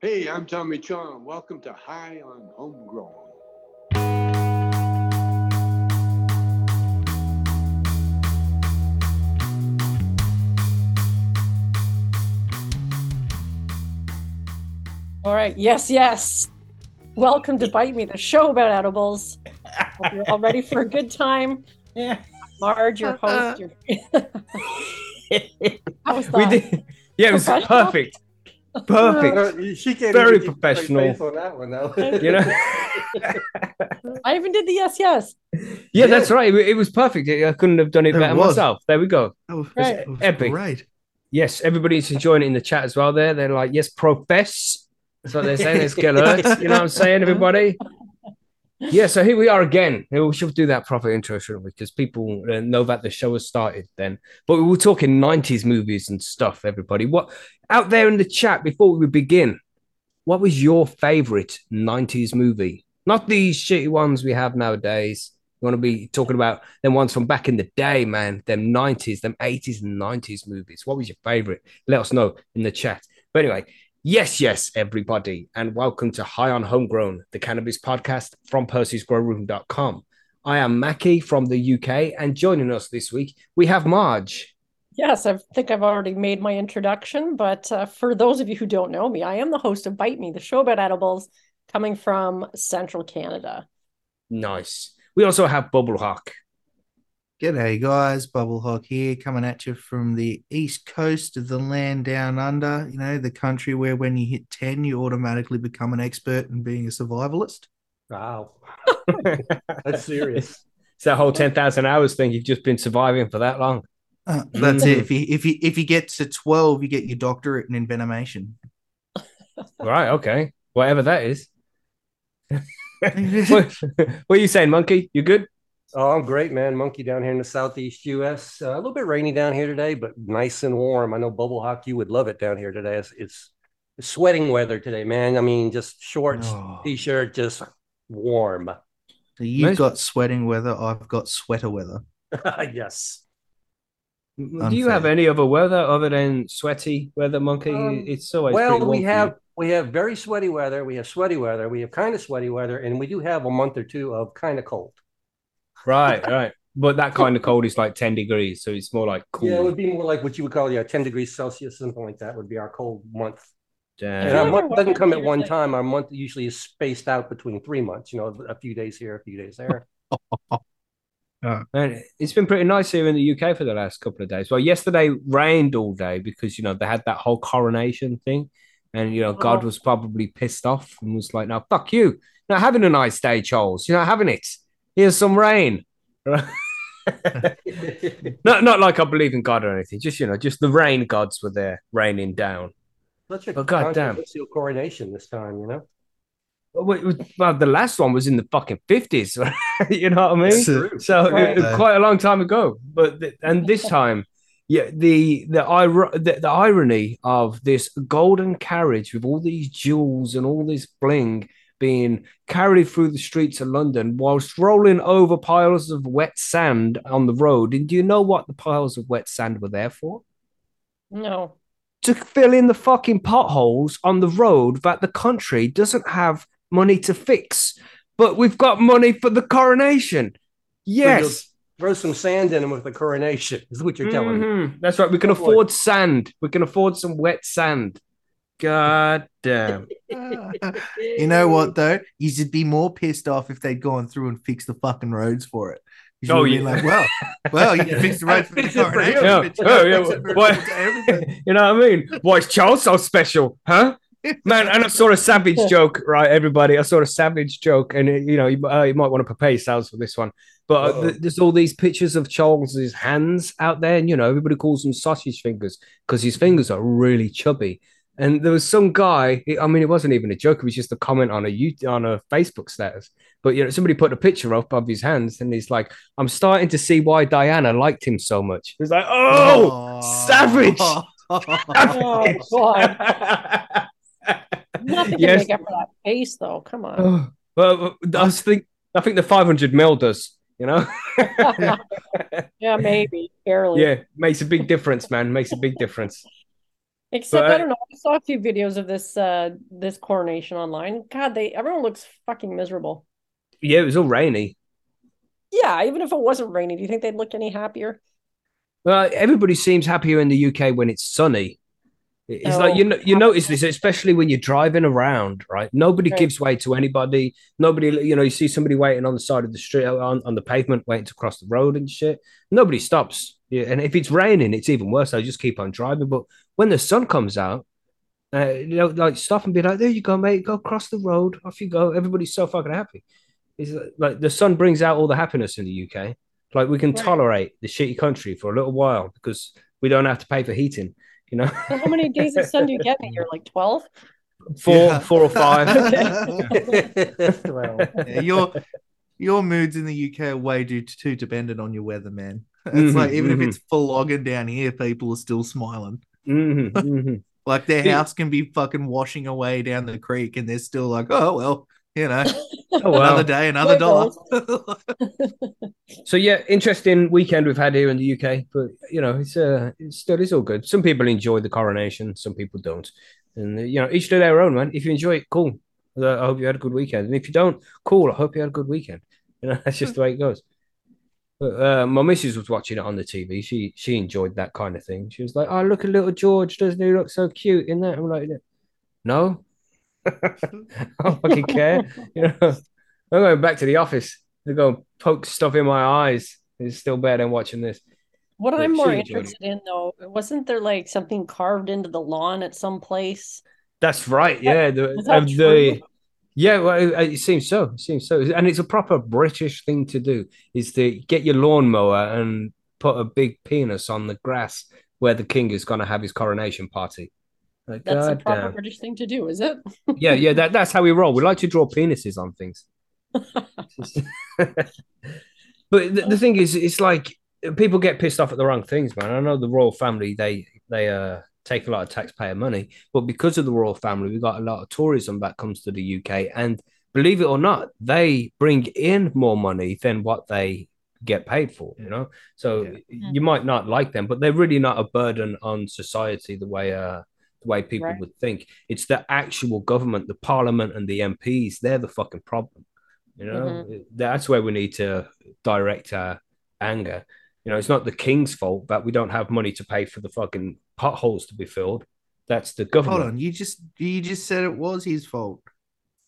Hey, I'm Tommy Chong. Welcome to High on Homegrown. All right. Yes, yes. Welcome to Bite Me, the show about edibles. Hope you're all ready for a good time. Yeah. Marge, your uh-uh. host. Your... How was we did. Yeah, it was perfect. Perfect. She can't Very even keep a straight professional. face on that one, though. You know. I even did the yes, yes. Yeah, that's right. It, it was perfect. I couldn't have done it It better was. myself. There we go. Oh, Right. it was Epic. Great. Yes, everybody needs to join in the chat as well. There, they're like, yes, profess. That's what they're saying. Let's get alert. You know what I'm saying, everybody? Yeah, so here we are again. We should do that proper intro, shouldn't we? Because people uh, know that the show has started then. But we were talking 90s movies and stuff, everybody. What out there in the chat before we begin? What was your favorite 90s movie? Not these shitty ones we have nowadays. We want to be talking about them ones from back in the day, man. Them 90s, them 80s and 90s movies. What was your favorite? Let us know in the chat. But anyway, yes, yes, everybody, and welcome to High on Homegrown, the cannabis podcast from Percy'sGrowroom.com. I am Mackie from the UK, and joining us this week, we have Marge. Yes, I think I've already made my introduction, but uh, for those of you who don't know me, I am the host of Bite Me, the show about edibles coming from Central Canada. Nice. We also have Bubble Hawk. G'day, guys. Bubble Hawk here, coming at you from the east coast of the land down under. You know, the country where when you hit 10, you automatically become an expert in being a survivalist. Wow. That's serious. It's that whole 10,000 hours thing. You've just been surviving for that long. Uh, that's it. If you if you if you get to 12, you get your doctorate in envenomation. Right. Okay. Whatever that is. what, what are you saying, Monkey? You good? Oh, I'm great, man. Monkey down here in the southeast U.S. Uh, a little bit rainy down here today, but nice and warm. I know Bubble Hawk, you would love it down here today. It's, it's sweating weather today, man. I mean, just shorts, Oh. t-shirt, just warm. So you've Nice. got sweating weather, I've got sweater weather. yes. Do you have any other weather other than sweaty weather, Monkey? Um, it's always Well, we have we have very sweaty weather. We have sweaty weather. We have kind of sweaty weather, and we do have a month or two of kind of cold. right, right. But that kind of cold is like 10 degrees, so it's more like cool. Yeah, it would be more like what you would call yeah, 10 degrees Celsius, something like that would be our cold month. Damn. And our month doesn't come at one time. Our month usually is spaced out between three months. You know, a few days here, a few days there. And it's been pretty nice here in the UK for the last couple of days. Well, yesterday rained all day because you know they had that whole coronation thing, and you know oh. God Oh. was probably pissed off and was like, "Now fuck you, not having a nice day, Charles. You're not having it. Here's some rain." not not like I believe in God or anything. Just you know, just the rain gods were there raining down. Such a But goddamn. controversial coronation this time, you know. Well, well, the last one was in the fucking fifties. you know what I mean? True. So Right. it- it- quite a long time ago. But th- and this time, yeah, the the, the the irony of this golden carriage with all these jewels and all this bling being carried through the streets of London whilst rolling over piles of wet sand on the road. And do you know what the piles of wet sand were there for? No. To fill in the fucking potholes on the road that the country doesn't have money to fix. But we've got money for the coronation. Yes. Throw some sand in them with the coronation, is what you're telling me. Mhm. That's right. We can Oh, boy. afford sand. We can afford some wet sand. God damn. you know what though? You should be more pissed off if they'd gone through and fixed the fucking roads for it. You Oh, have been yeah. like, well, well, you can fix the roads for the it coronation. him. but you Oh, yeah, fix it what- you know what I mean? Why is Charles so special? Huh? Man, and I saw a savage joke, right? Everybody, I saw a savage joke, and you know, you, uh, you might want to prepare yourselves for this one. But uh, th- there's all these pictures of Charles's hands out there, and you know, everybody calls them sausage fingers because his fingers are really chubby. And there was some guy. I mean, it wasn't even a joke; it was just a comment on a YouTube, on a Facebook status. But you know, somebody put a picture up of his hands, and he's like, "I'm starting to see why Diana liked him so much." He's like, "Oh, savage!" Oh, God. Nothing Yes. make up for that face, though. Come on. Oh, well, I think I think the 500 mil does. You know, yeah, maybe. Barely. yeah, makes a big difference, man. Makes a big difference. Except But, I don't know. I saw a few videos of this uh this coronation online. God, they everyone looks fucking miserable. Yeah, it was all rainy. Yeah, even if it wasn't rainy, do you think they'd look any happier? Well, everybody seems happier in the UK when it's sunny. It's Oh, like you know, you notice this, especially when you're driving around, right? Nobody Right. gives way to anybody. Nobody, you know, you see somebody waiting on the side of the street, on, on the pavement, waiting to cross the road and shit. Nobody stops. Yeah, and if it's raining, it's even worse. I just keep on driving. But when the sun comes out, uh, you know, like stop and be like, "There you go, mate. Go cross the road. Off you go." Everybody's so fucking happy. It's like- like the sun brings out all the happiness in the UK. Like we can Right. tolerate the shitty country for a little while because we don't have to pay for heating. You know, So how many days of sun do you get in a year? Like 12? four, Yeah. four or five. Yeah, your your moods in the UK are way too, too dependent on your weather, man. It's like Mhm, even mhm. if it's flogging down here, people are still smiling. Mhm, mhm. Like their house can be fucking washing away down the creek, and they're still like, oh well, you know, Oh another day, another There dollar. So yeah, interesting weekend we've had here in the UK, but you know, it's uh, it's still it's all good. Some people enjoy the coronation, some people don't, and uh, you know, each to their own, man. If you enjoy it, cool. I hope you had a good weekend, and if you don't, cool. I hope you had a good weekend. You know, that's just the way it goes. But uh, my missus was watching it on the TV. She she enjoyed that kind of thing. She was like, "Oh, look at little George! Doesn't he look so cute in that?" I'm like, "No, I don't fucking care." You know, I'm going back to the office They're going to go poke stuff in my eyes. It's still better than watching this. What I'm more she enjoyed it. interested in though, wasn't there like something carved into the lawn at some place? That's right. Yeah, the, the yeah. Well, it, it seems so. It seems so, and it's a proper British thing to do. Is to get your lawnmower and put a big penis on the grass where the king is going to have his coronation party. Like, That's a God proper damn. British thing to do, is it? Yeah, yeah. That, that's how we roll. We like to draw penises on things. but the, the thing is, it's like people get pissed off at the wrong things, man. I know the royal family they they uh take a lot of taxpayer money, but because of the royal family, we got a lot of tourism that comes to the UK, and believe it or not, they bring in more money than what they get paid for. You know, so Yeah. you might not like them, but they're really not a burden on society the way uh the way people Right. would think. It's the actual government, the parliament, and the MPs. They're the fucking problem. You know, that's where we need to direct our anger. You know, it's not the king's fault that we don't have money to pay for the fucking potholes to be filled. That's the government. Hold on, you just you just said it was his fault.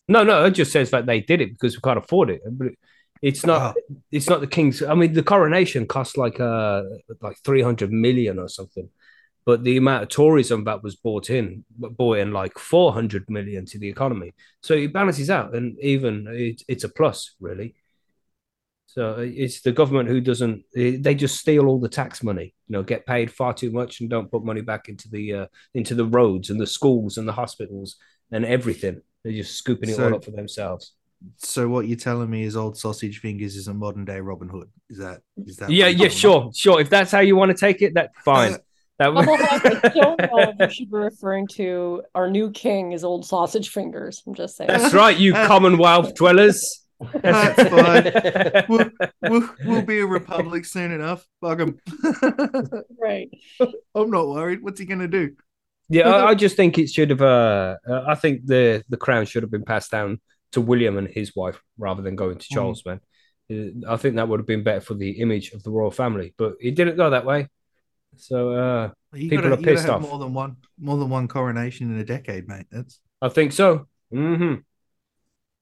No, no, it just says that they did it because we can't afford it. But it's not. Oh. It's not the king's. I mean, the coronation cost like uh like three hundred million or something, but the amount of tourism that was brought in brought in like four hundred million to the economy. So it balances out, and even it, it's a plus really. So it's the government who doesn't. They just steal all the tax money. You know, get paid far too much and don't put money back into the uh, into the roads and the schools and the hospitals and everything. They're just scooping it So- all up for themselves. So what you're telling me is old sausage fingers is a modern day Robin Hood? Is that is that? Yeah, yeah, sure, sure. If that's how you want to take it, that's fine. That Bubble Hawk, I don't know if you was. should be referring to our new king as old sausage fingers. I'm just saying. That's right, you Commonwealth dwellers. That's fine. We'll, we'll, we'll be a republic soon enough. Fuck 'em. Right. I'm not worried. What's he gonna do? Yeah, I, I just think it should have. Uh, uh, I think the the crown should have been passed down to William and his wife rather than going to Mm. Charles. Man, Uh, I think that would have been better for the image of the royal family, but it didn't go that way. So uh, You People gotta, are pissed have off. more than one more than one coronation in a decade, mate. That's I think so. hmm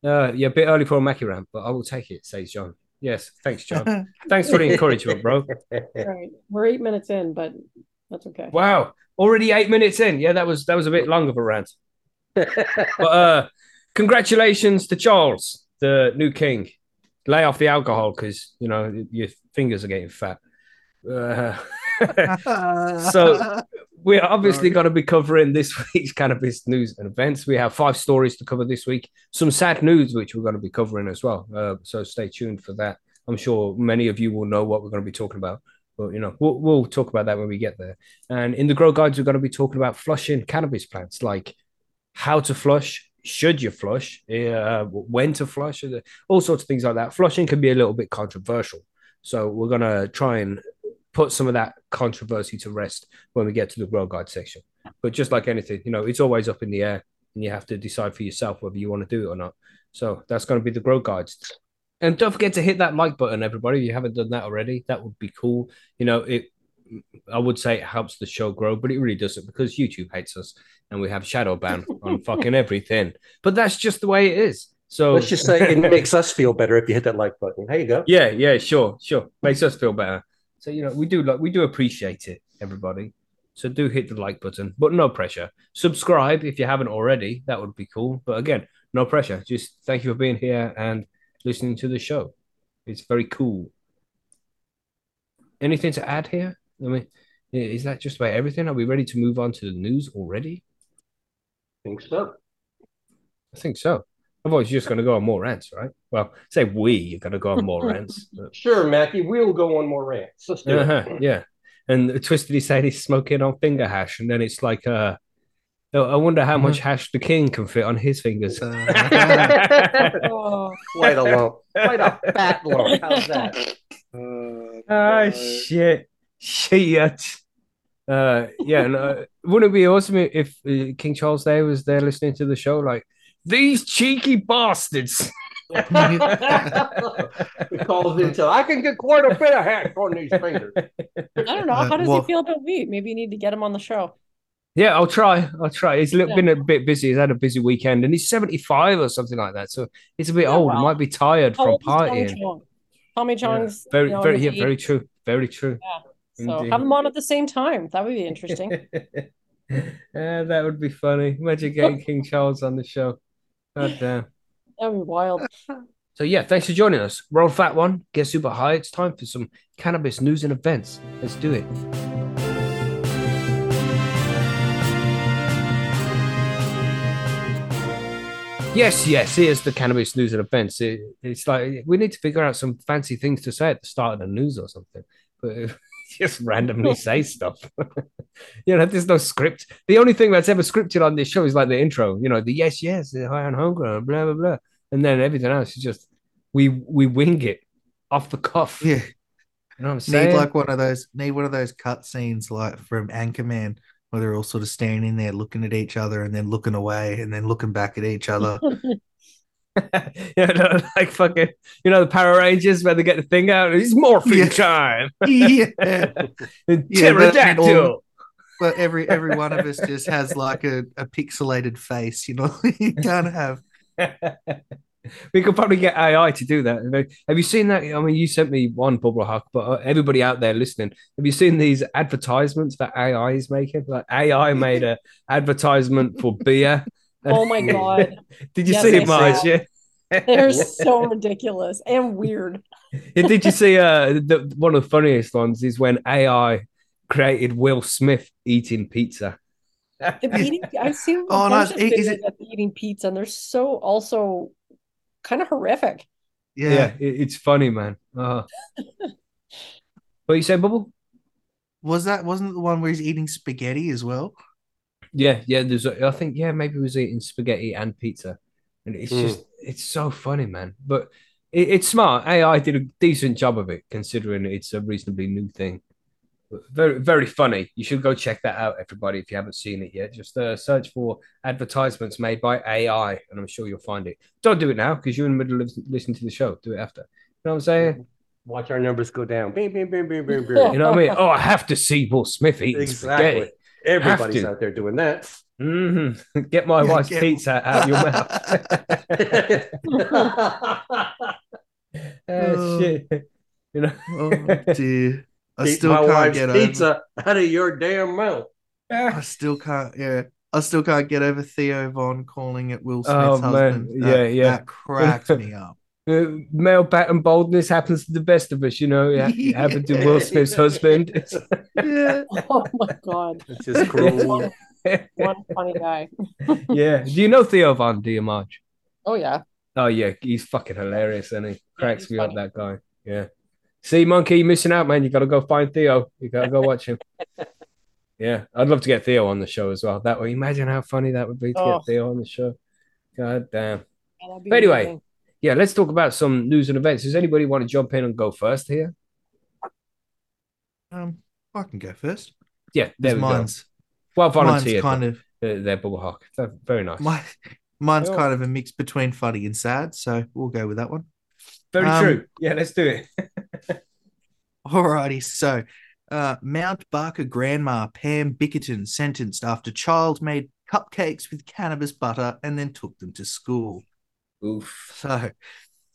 Uh, yeah, a bit early for a Mackie rant, but I will take it, says John. Yes, thanks, John. thanks for the encouragement, bro. Right. We're eight minutes in, but that's okay. Wow, already eight minutes in. Yeah, that was that was a bit long of a rant. But uh, congratulations to Charles, the new king. Lay off the alcohol because you know your fingers are getting fat. Uh, So- we're obviously going to be covering this week's cannabis news and events. We have five stories to cover this week. Some sad news, which we're going to be covering as well. Uh, so stay tuned for that. I'm sure many of you will know what we're going to be talking about. But you know, we'll, we'll talk about that when we get there. And in the grow guides, we're going to be talking about flushing cannabis plants, like how to flush, should you flush, uh, when to flush, all sorts of things like that. Flushing can be a little bit controversial, so we're going to try and put some of that controversy to rest when we get to the grow guide section. But just like anything, you know, it's always up in the air, and you have to decide for yourself whether you want to do it or not. So that's going to be the grow guides. And don't forget to hit that like button, everybody. If you haven't done that already, that would be cool. You know, it. I would say it helps the show grow, but it really doesn't because YouTube hates us and we have shadow ban on fucking everything. But that's just the way it is. So Let's just say it makes us feel better if you hit that like button. There you go. yeah, yeah, sure, sure. Makes us feel better. So you know, we do like we do appreciate it, everybody. So do hit the like button, but no pressure. Subscribe if you haven't already. That would be cool. But again, no pressure. Just thank you for being here and listening to the show. It's very cool. Anything to add here? I mean, is that just about everything? Are we ready to move on to the news already? I think so. I think so. Otherwise, you're just going to go on more rants, right? Well, say we, you're going to go on more rants. but- Sure, Matthew. We'll go on more rants. Let's do Uh-huh, it. yeah. And Twisted, he said he's smoking on finger hash, and then it's like, uh, oh, I wonder how much hash the king can fit on his fingers. Uh, Oh, Quite a lump. Quite a fat lump. How's that? Uh, Ah, shit, shit. Uh, yeah, and, uh, wouldn't it be awesome if uh, King Charles Day was there listening to the show? Like these cheeky bastards. we calls into I can get quite a bit of hash on these fingers. I don't know. Uh, How does well- he feel about me? Maybe you need to get him on the show. Yeah, I'll try. I'll try. He's a little, Yeah. been a bit busy. He's had a busy weekend, and he's seventy-five or something like that. So he's a bit Yeah, old. He might be tired How from old Tommy partying. Chong? Tommy Yeah. Very, you know, very, yeah, very true. Very true. So Indeed. have them on at the same time. That would be interesting. yeah, that would be funny. Imagine getting King Charles on the show. God damn. That'd be wild. So yeah, thanks for joining us. Roll fat one, get super high. It's time for some cannabis news and events. Let's do it. Yes, yes, here's the cannabis news and events. It, it's like we need to figure out some fancy things to say at the start of the news or something. But just randomly say stuff. you know, there's no script. The only thing that's ever scripted on this show is like the intro, you know, the yes, yes, the high on homegrown, blah, blah, blah. And then everything else is just we we wing it off the cuff. yeah, You know what I'm saying? need like one of those. Need one of those cut scenes like from Anchorman, where they're all sort of standing there looking at each other and then looking away and then looking back at each other. yeah, know, like fucking, you know, the Power Rangers where they get the thing out. It's morphing Yeah. time. yeah, And Yeah, but- pterodactyl. every every one of us just has like a, a pixelated face. You know, you can't have. we could probably get AI to do that. Have you seen that? I mean, you sent me one Bubble Hawk, but uh, everybody out there listening, have you seen these advertisements that AI is making? Like AI made a advertisement for beer. Oh my god. Did you Yes, see it, saw Marge? Yeah. They're so ridiculous and weird. Did you see uh the, one of the funniest ones is when AI created Will Smith eating pizza. The eating, I've seen a Oh, no, bunch of is it- of eating pizza, and they're so also kind of horrific. Yeah, Yeah. it- it's funny, man. Uh, what you say, Bubble? Was that wasn't the one where he's eating spaghetti as well? Yeah, yeah. There's, a, I think, yeah, maybe he was eating spaghetti and pizza, and it's Mm. just, it's so funny, man. But it, it's smart. AI did a decent job of it, considering it's a reasonably new thing. But Very, very funny. You should go check that out, everybody, if you haven't seen it yet. Just uh, search for advertisements made by AI, and I'm sure you'll find it. Don't do it now because you're in the middle of listening to the show. Do it after. You know what I'm saying? Watch our numbers go down. Bing, bing, bing, bing, bing, bing. You know what I mean? Oh, I have to see Will Smith eating exactly. spaghetti. Everybody's out there doing that. Hmm Get my Yeah, wife's get- pizza out of your mouth. oh, shit. You know, Oh dear. I Keep still my can't wife's get over. pizza out of your damn mouth. I still can't. Yeah, I still can't get over Theo Von calling it Will Smith's Oh, husband. Yeah, That- yeah. That cracks me up. Uh, male pattern baldness happens to the best of us, you know. It, it happened to Will Smith's husband. Yeah. Oh my god. It's just cruel. One funny guy. yeah. Do you know Theo Von, do you, Marge? Oh yeah. Oh, yeah. He's fucking hilarious, and he cracks he's me up, that guy. Yeah. See, Monkey, you're missing out, man. You got to go find Theo. You got to go watch him. yeah. I'd love to get Theo on the show as well. That way, imagine how funny that would be to Oh. get Theo on the show. God damn. Yeah, But anyway, amazing. Yeah, let's talk about some news and events. Does anybody want to jump in and go first here? Um, I can go first. Yeah, there There's we go. mine's Well mine's volunteered. kind of Hawk. They're very nice. my mine's Oh. kind of a mix between funny and sad, so we'll go with that one. very um, true. Yeah, let's do it. Alrighty, so uh, Mount Barker grandma Pam Bickerton sentenced after child made cupcakes with cannabis butter and then took them to school. Oof. So,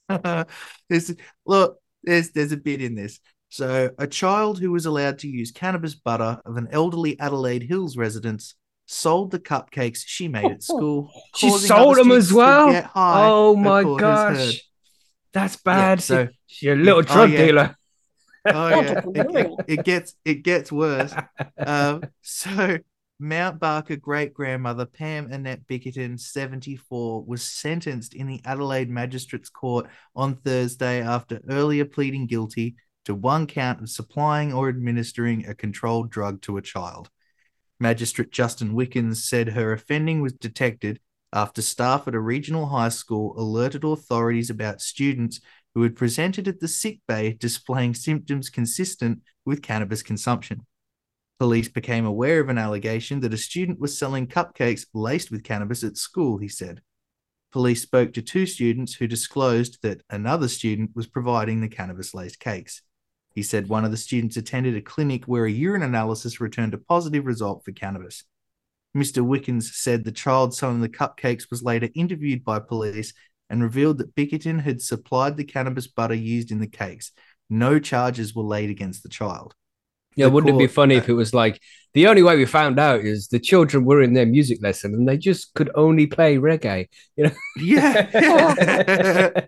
there's look, there's there's a bit in this. So, a child who was allowed to use cannabis butter of an elderly Adelaide Hills residents sold the cupcakes she made at school. She sold them as well. Oh my court has heard. gosh. That's bad. so- She's a little Oh, drug yeah. dealer. Oh yeah, it, it- it gets it gets worse. um, so Mount Barker great grandmother Pam Annette Bickerton, 74, was sentenced in the Adelaide Magistrates Court on Thursday after earlier pleading guilty to one count of supplying or administering a controlled drug to a child. Magistrate Justin Wickens said her offending was detected after staff at a regional high school alerted authorities about students who had presented at the sick bay displaying symptoms consistent with cannabis consumption. Police became aware of an allegation that a student was selling cupcakes laced with cannabis at school, he said. Police spoke to two students who disclosed that another student was providing the cannabis laced cakes. He said one of the students attended a clinic where a urine analysis returned a positive result for cannabis. Mr. Wickens said the child selling the cupcakes was later interviewed by police and revealed that Bickerton had supplied the cannabis butter used in the cakes. No charges were laid against the child. Yeah, The wouldn't it be court- funny if it was like the only way we found out is the children were in their music lesson and they just could only play reggae. You know? Yeah.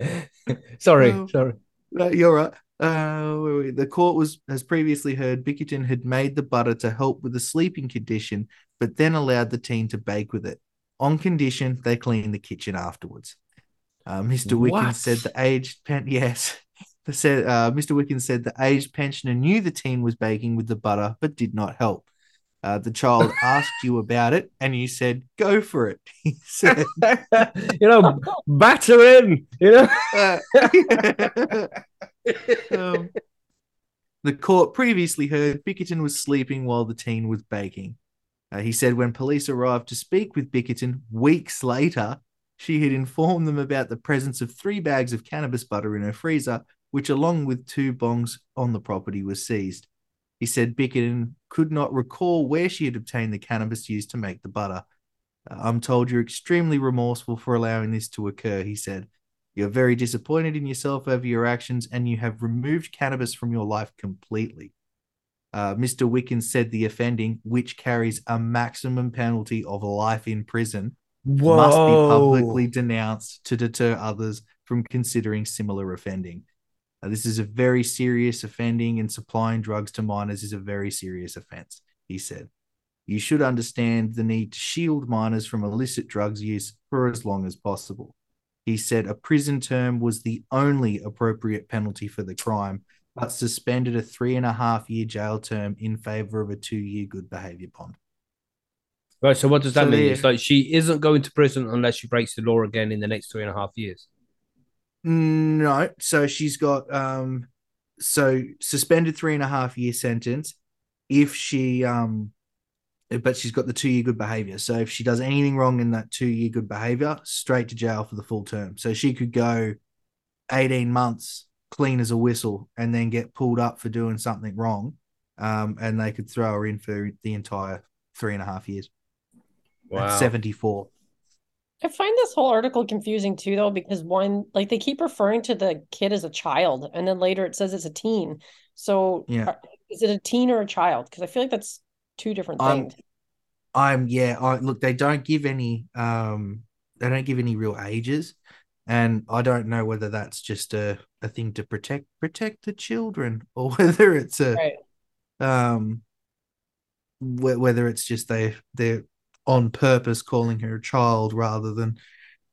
sorry, Oh. sorry. No, you're right. Uh, the court was has previously heard Bickerton had made the butter to help with the sleeping condition, but then allowed the teen to bake with it on condition they clean the kitchen afterwards. Uh, Mr. Wickens said the aged pen yes. Said uh, Mr. Wickens said the aged pensioner knew the teen was baking with the butter, but did not help. Uh, the child asked you about it, and you said, "Go for it." He said. you know, batter in, you know. Um, the court previously heard Bickerton was sleeping while the teen was baking. Uh, he said when police arrived to speak with Bickerton weeks later, she had informed them about the presence of three bags of cannabis butter in her freezer, which, along with two bongs on the property, was seized. He said Bickerton could not recall where she had obtained the cannabis used to make the butter. Uh, I'm told you're extremely remorseful for allowing this to occur, he said. You're very disappointed in yourself over your actions, and you have removed cannabis from your life completely. Uh, Mr. Wickens said the offending, which carries a maximum penalty of life in prison, must be publicly denounced to deter others from considering similar offending. Uh, this is a very serious offending, and supplying drugs to minors is a very serious offense, he said. You should understand the need to shield minors from illicit drugs use for as long as possible. He said a prison term was the only appropriate penalty for the crime, but suspended a three and a half year jail term in favor of a two year good behavior bond. Right. So what does that So mean? It's like she isn't going to prison unless she breaks the law again in the next three and a half years. No, so she's got um so suspended three and a half year sentence if she um but she's got the two year good behavior. So if she does anything wrong in that two year good behavior, straight to jail for the full term. So she could go 18 months clean as a whistle and then get pulled up for doing something wrong. Um, and they could throw her in for the entire three and a half years. At 74. I find this whole article confusing too, though, because one, like they keep referring to the kid as a child, and then later it says it's a teen. So, Yeah. are- is it a teen or a child? Because I feel like that's two different I'm- things. I'm yeah. I look, they don't give any um, they don't give any real ages, and I don't know whether that's just a, a thing to protect protect the children or whether it's a Right. um, wh- whether it's just they they're on purpose calling her a child rather than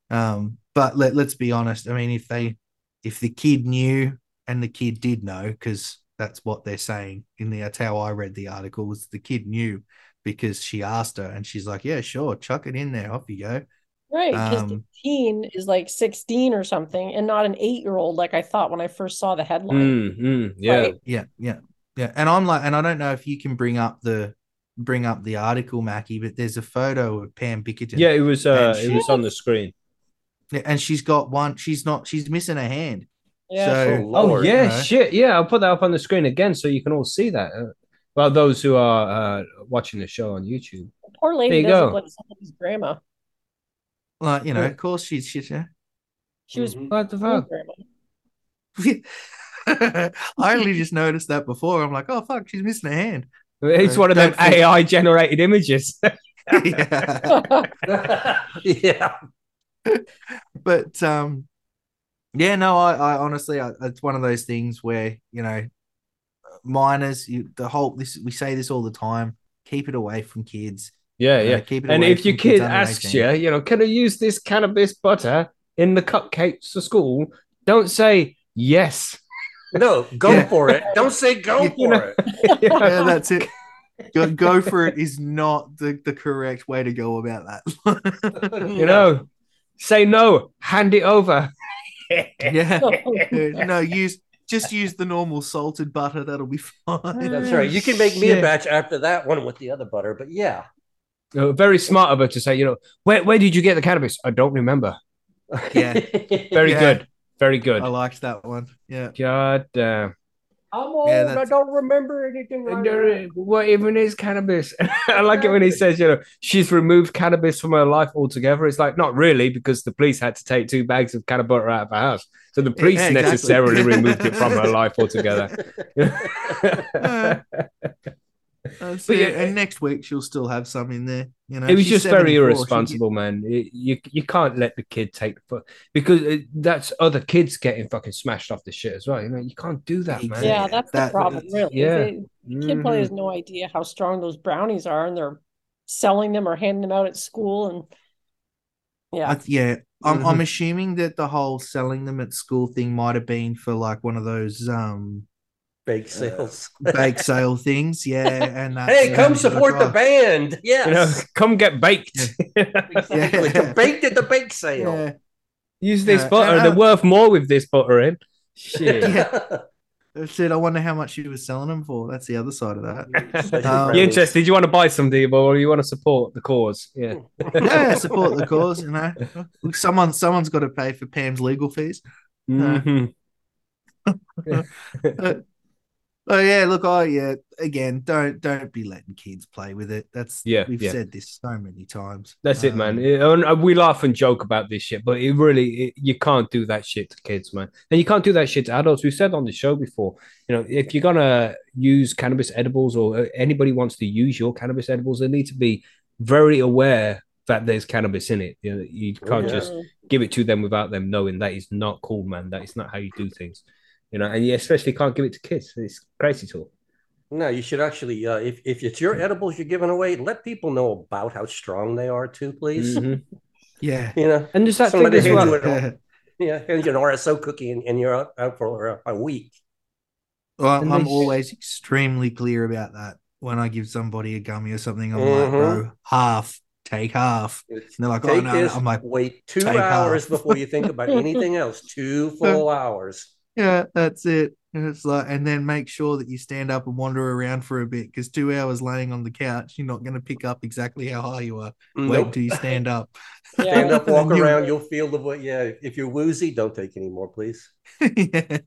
um. But let let's be honest. I mean, if they if the kid knew and the kid did know, because that's what they're saying in the that's how I read the article was the kid knew because she asked her and she's like, Yeah, sure, chuck it in there, off you go. Right. Because the Um, teen is like 16 or something and not an eight year old, like I thought when I first saw the headline. Mm, mm, yeah. Right. Yeah, yeah, yeah. And I'm like, and I don't know if you can bring up the bring up the article, Mackie, but there's a photo of Pam Bickerton. Yeah, it was. Uh, And it was on the screen. Yeah, and she's got one. She's not. She's missing a hand. Yeah. So- Oh, Oh Lord. yeah, no. shit. Yeah, I'll put that up on the screen again so you can all see that. Uh, well, those who are uh, watching the show on YouTube. Poor There lady you does go. look like somebody's grandma. Like you know, of course she's she's. Yeah. She was Mhm. What the poor fuck? grandma. I only just noticed that before. I'm like, oh fuck, she's missing a hand. It's Uh, one of them think- AI generated images. yeah. yeah. but um yeah no i, I honestly I, it's one of those things where you know minors you, the whole this we say this all the time keep it away from kids yeah, you know, yeah. keep it And away if your from kids kid asks 18. you, you know, can I use this cannabis butter in the cupcakes for school? Don't say yes. No, go Yeah. for it. Don't say go You for know- it. yeah that's it go, go for it is not the, the correct way to go about that you know, say no, hand it over. yeah no use just use the normal salted butter that'll be fine That's right. You can make me a batch after that one with the other butter, but yeah. Uh, very smart of her to say, you know, where, where did you get the cannabis? I don't remember. Yeah. Very Yeah. good. Very good. i liked that one yeah God damn. I'm old. Yeah, I don't remember anything. Like There- What even is cannabis? I like it when he says, you know, she's removed cannabis from her life altogether. It's like, not really, because the police had to take two bags of cannabis butter out of her house. So the police exactly. necessarily removed it from her life altogether. That's But it. yeah, and next week she'll still have some in there. You know, it was just very irresponsible, man. It- you you can't let the kid take the foot because it, that's other kids getting fucking smashed off the shit as well. You know, you can't do that, man. yeah, that's the that- problem, really. yeah. They- the kid probably Mhm. has no idea how strong those brownies are, and they're selling them or handing them out at school. And yeah, I- yeah, I'm Mhm. I'm assuming that the whole selling them at school thing might have been for like one of those um Bake sales. bake sale things. Yeah, and that's hey, come that's support the like, band. You know, come get baked. Exactly. Yeah. Baked at the bake sale. Yeah, Use this Yeah, butter. They're uh, worth more with this butter in. Shit. that's it. I wonder how much you were selling them for. That's the other side of that. Um, You brownies. interested? You want to buy some, do you, or you want to support the cause? Yeah. yeah, support the cause. You know, someone someone's got to pay for Pam's legal fees. Mhm. Oh yeah, look, I yeah, again, don't don't be letting kids play with it. That's Yeah, we've yeah. said this so many times. That's it, man. Um, It- and, uh, we laugh and joke about this shit, but it really, it, you can't do that shit to kids, man. And you can't do that shit to adults. We said on the show before, you know, if you're gonna use cannabis edibles or uh, anybody wants to use your cannabis edibles, they need to be very aware that there's cannabis in it. You know, you can't yeah. just give it to them without them knowing that is not cool, man. That is not how you do things. You know, and you especially can't give it to kids. It's crazy talk. No, you should actually, uh, if, if it's your edibles you're giving away, let people know about how strong they are too, please. Mhm. Yeah. You know, And just that Somebody thing as hands well. you an- yeah, hands you an RSO cookie and, and you're out, out for a, a week. Well, And I'm they- always extremely clear about that. When I give somebody a gummy or something, I'm like, Mhm. bro, half, take half. And they're like, oh no, this, no. I'm like, wait two hours half. before you think about anything else. Two full hours. Yeah, that's it. And it's like, and then make sure that you stand up and wander around for a bit because two hours laying on the couch, you're not going to pick up exactly how high you are. Wait Nope. till you stand up. Stand up, walk around. You'll feel the way. Yeah, if you're woozy, don't take any more, please. this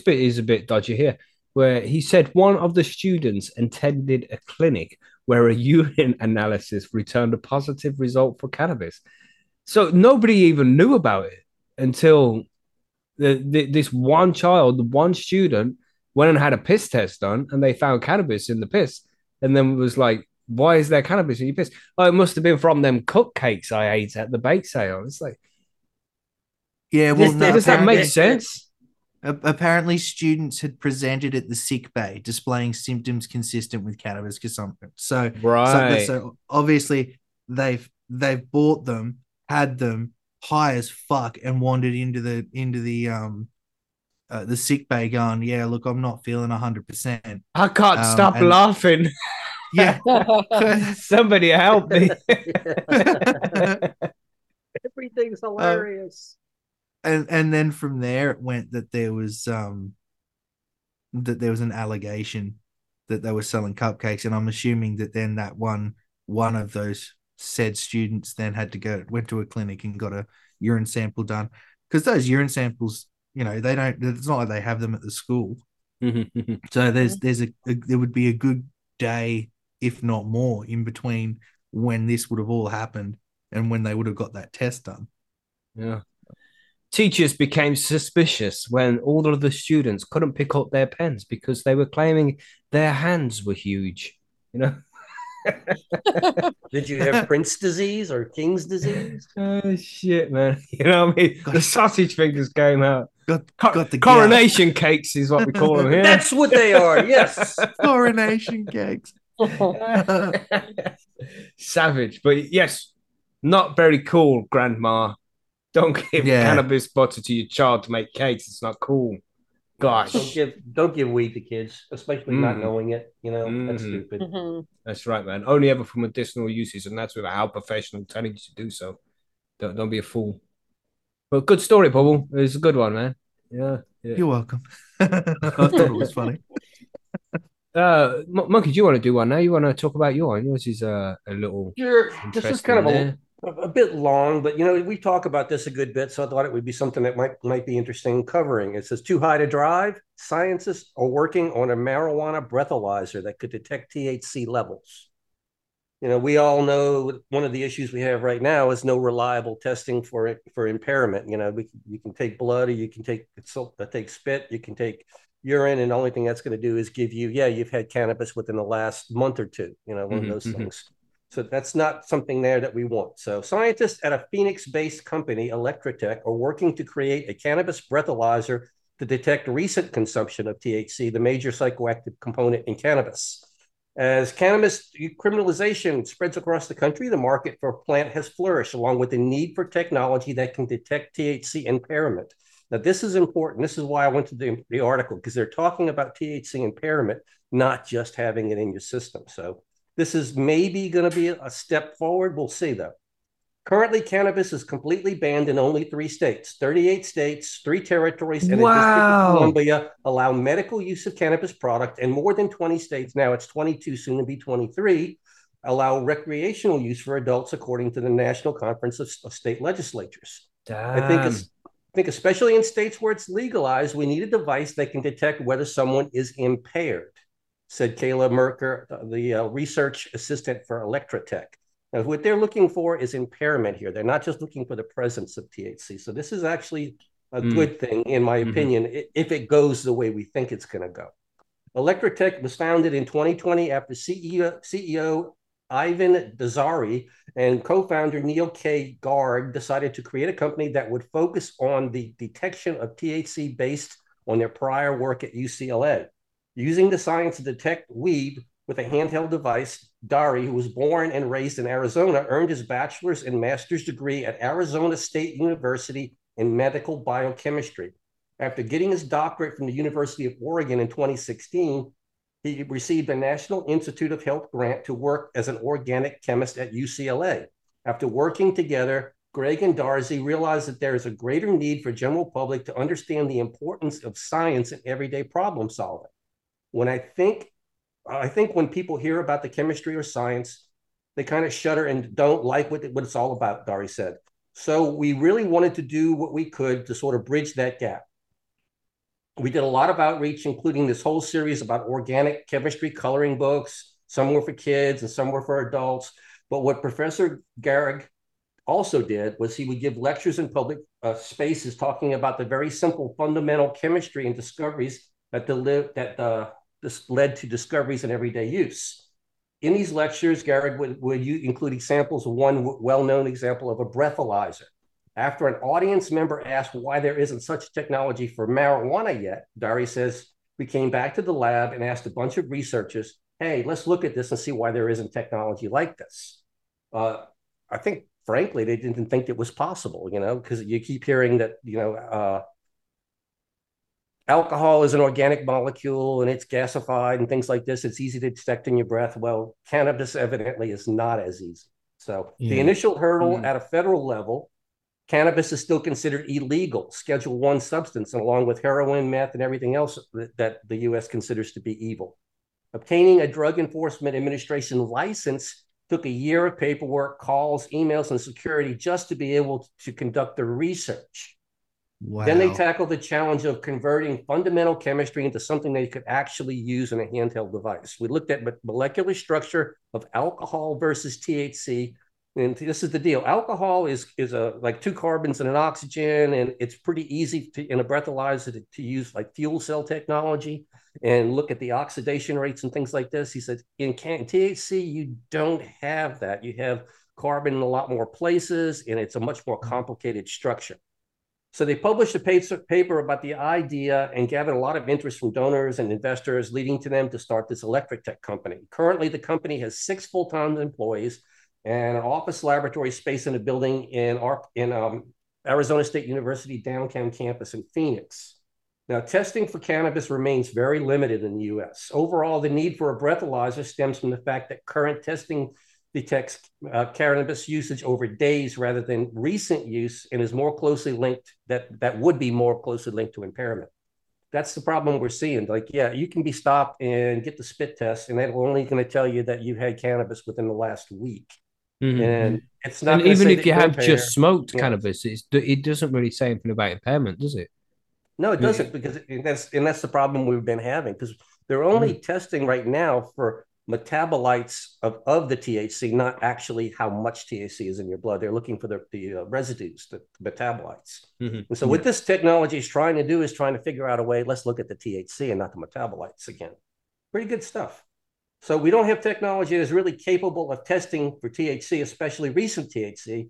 bit is a bit dodgy here, where he said one of the students attended a clinic where a urine analysis returned a positive result for cannabis. So nobody even knew about it until the, the, this one child, one student, went and had a piss test done, and they found cannabis in the piss, and then was like, "Why is there cannabis in your piss?" Oh, it must have been from them cupcakes I ate at the bake sale. It's like, yeah, well, does, no, does that make sense? Apparently, students had presented at the sick bay displaying symptoms consistent with cannabis consumption. So, so, Right. so obviously, they've they've bought them, had them high as fuck, and wandered into the into the um uh, the sick bay, going, "Yeah, look, I'm not feeling hundred percent." I can't Um, stop and- laughing. Yeah, Somebody help me. Everything's hilarious. and and then from there it went that there was um that there was an allegation that they were selling cupcakes, and I'm assuming that then that one one of those said students then had to go went to a clinic and got a urine sample done because those urine samples, you know, they don't. It's not like they have them at the school. Mm-hmm. So there's there's a, a there would be a good day, if not more, in between when this would have all happened and when they would have got that test done. Yeah. Teachers became suspicious when all of the students couldn't pick up their pens because they were claiming their hands were huge. You know? Did you have Prince disease or King's disease? oh shit, man. You know what I mean? The sausage fingers came out. Got Co- got the coronation cakes is what we call them here. That's what they are. Yes. coronation cakes. Savage, but yes, not very cool, Grandma. Don't give Yeah. cannabis butter to your child to make cakes. It's not cool. Gosh, Don't give don't give weed to kids, especially not Mm. knowing it. You know, that's Mhm. stupid. Mhm. that's right, man. Only ever for medicinal uses, and that's without our professional telling you to do so. Don't don't be a fool. But good story, Bubble. It's a good one, man. Yeah. yeah. You're welcome. I thought it was funny. Uh, Monkey, do you want to do one now? You want to talk about your yours? Yours is uh, a little Sure. This is kind of a, interesting a bit long, but you know, we talk about this a good bit, so I thought it would be something that might might be interesting covering. It says too high to drive. Scientists are working on a marijuana breathalyzer that could detect THC levels. You know, we all know one of the issues we have right now is no reliable testing for it for impairment. You know, we you can take blood or you can take uh, take spit, you can take urine, and the only thing that's going to do is give you, yeah, you've had cannabis within the last month or two. You know, one Mhm, of those mhm. things. So that's not something there that we want. So scientists at a Phoenix-based company, Electrotech, are working to create a cannabis breathalyzer to detect recent consumption of THC, the major psychoactive component in cannabis. As cannabis criminalization spreads across the country, the market for plant has flourished, along with the need for technology that can detect THC impairment. Now, this is important. This is why I went to the, the article, because they're talking about THC impairment, not just having it in your system. So this is maybe going to be a step forward. We'll see, though. Currently, cannabis is completely banned in only three states 38 states, three territories, and Wow. the District of Columbia allow medical use of cannabis product, and more than 20 states now, it's 22, soon to be 23, allow recreational use for adults, according to the National Conference of, of State Legislatures. I think it's, I think especially in states where it's legalized, we need a device that can detect whether someone is impaired, said Kayla Merker, the uh, research assistant for Electrotech. Now, what they're looking for is impairment here. They're not just looking for the presence of THC. So this is actually a Mm. good thing, in my Mhm. opinion, if it goes the way we think it's going to go. Electrotech was founded in 2020 after CEO, CEO Ivan Dazari and co-founder Neil K. Garg decided to create a company that would focus on the detection of THC based on their prior work at UCLA. Using the science to detect weed with a handheld device, Dari, who was born and raised in Arizona, earned his bachelor's and master's degree at Arizona State University in medical biochemistry. After getting his doctorate from the University of Oregon in 2016, he received a National Institute of Health grant to work as an organic chemist at UCLA. After working together, Greg and Darcy realized that there is a greater need for general public to understand the importance of science in everyday problem solving. When I think, I think when people hear about the chemistry or science, they kind of shudder and don't like what, what it's all about, Dari said. So we really wanted to do what we could to sort of bridge that gap. We did a lot of outreach, including this whole series about organic chemistry coloring books. Some were for kids and some were for adults. But what Professor Garg also did was he would give lectures in public uh, spaces talking about the very simple fundamental chemistry and discoveries that, deli- that uh, this led to discoveries in everyday use. In these lectures, Garg would, would include examples of one well-known example of a breathalyzer. After an audience member asked why there isn't such technology for marijuana yet, Dari says, we came back to the lab and asked a bunch of researchers, hey, let's look at this and see why there isn't technology like this. Uh, I think, frankly, they didn't think it was possible, you know, because you keep hearing that, you know, uh, alcohol is an organic molecule and it's gasified and things like this. It's easy to detect in your breath. Well, cannabis evidently is not as easy. So the initial hurdle Mm. at a federal level, cannabis is still considered illegal, Schedule One substance, and along with heroin, meth, and everything else that, that the U.S. considers to be evil. Obtaining a Drug Enforcement Administration license took a year of paperwork, calls, emails, and security just to be able to conduct the research. Wow. Then they tackled the challenge of converting fundamental chemistry into something they could actually use in a handheld device. We looked at the molecular structure of alcohol versus THC. And this is the deal. Alcohol is is a like two carbons and an oxygen, and it's pretty easy to in a breathalyzer to, to use like fuel cell technology and look at the oxidation rates and things like this. He said in can- THC you don't have that. You have carbon in a lot more places, and it's a much more mm-hmm. complicated structure. So they published a paper about the idea and gathered a lot of interest from donors and investors, leading to them to start this ElectraTect company. Currently, the company has six full-time employees and an office laboratory space in a building in, our, in um, Arizona State University downtown campus in Phoenix. Now, testing for cannabis remains very limited in the US. Overall, the need for a breathalyzer stems from the fact that current testing detects uh, cannabis usage over days rather than recent use and is more closely linked that that would be more closely linked to impairment that's the problem we're seeing like yeah you can be stopped and get the spit test and that's only going to tell you that you had cannabis within the last week mm-hmm. and it's not and even if you have just smoked yeah. cannabis it doesn't really say anything about impairment does it no it doesn't yeah. because that's and that's the problem we've been having because they're only mm-hmm. testing right now for metabolites of, of the THC, not actually how much THC is in your blood. They're looking for the, the uh, residues, the, the metabolites. Mm-hmm. And so, what this technology is trying to do is trying to figure out a way, let's look at the THC and not the metabolites again. Pretty good stuff. So, we don't have technology that is really capable of testing for THC, especially recent THC,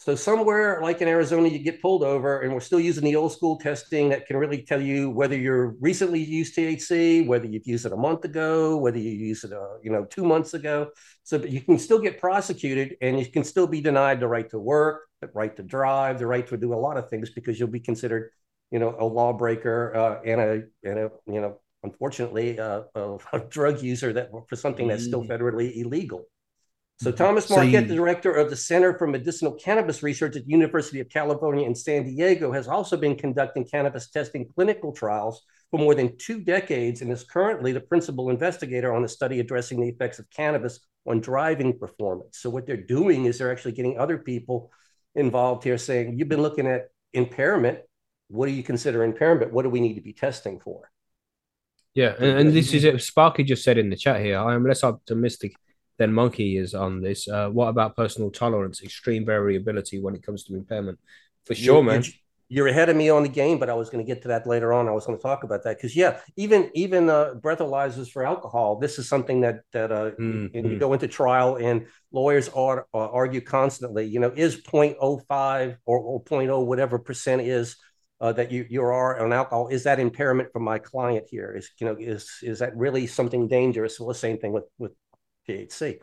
so somewhere like in Arizona, you get pulled over, and we're still using the old school testing that can really tell you whether you're recently used THC, whether you've used it a month ago, whether you used it, uh, you know, two months ago. So you can still get prosecuted, and you can still be denied the right to work, the right to drive, the right to do a lot of things because you'll be considered, you know, a lawbreaker uh, and a and a you know, unfortunately, uh, a, a drug user that for something that's still mm. federally illegal. So mm-hmm. Thomas Marcotte, so you, the director of the Center for Medicinal Cannabis Research at the University of California in San Diego, has also been conducting cannabis testing clinical trials for more than two decades and is currently the principal investigator on a study addressing the effects of cannabis on driving performance. So what they're doing is they're actually getting other people involved here saying, you've been looking at impairment. What do you consider impairment? What do we need to be testing for? Yeah, and, and this is it. Sparky just said in the chat here, I am less optimistic then Monkey is on this. Uh, what about personal tolerance, extreme variability when it comes to impairment? For sure, you're, man. You're, you're, ahead of me on the game, but I was going to get to that later on. I was going to talk about that because yeah, even even uh, breathalyzers for alcohol. This is something that that uh, mm-hmm. you go into trial and lawyers are, uh, argue constantly. You know, is 0.05 or, or 0.0 whatever percent is. Uh, that you you are on alcohol is that impairment for my client here is you know is is that really something dangerous well the same thing with with THC.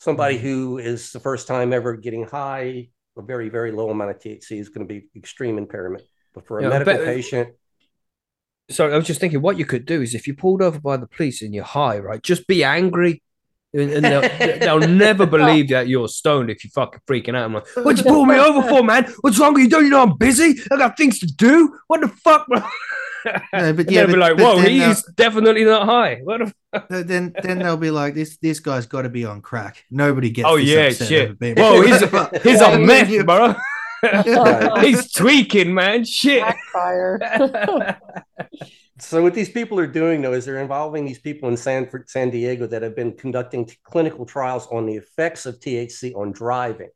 Somebody mm-hmm. who is the first time ever getting high, a very, very low amount of THC is going to be extreme impairment. But for a yeah, medical but, patient, so I was just thinking, what you could do is if you're pulled over by the police and you're high, right? Just be angry, and, they'll, they'll, never believe that you're stoned if you're fucking freaking out. I'm like, what'd you pull me over for, man? What's wrong with you? Don't you know I'm busy? I got things to do. What the fuck? No, but yeah, they'll be like, "Whoa, he's uh, definitely not high." What? A... then, then they'll be like, "This, this guy's got to be on crack." Nobody gets. Oh yeah, shit. Whoa, he's a, he's on meth, bro. he's tweaking, man. Shit. Fire. so what these people are doing though is they're involving these people in San San Diego that have been conducting clinical trials on the effects of THC on driving.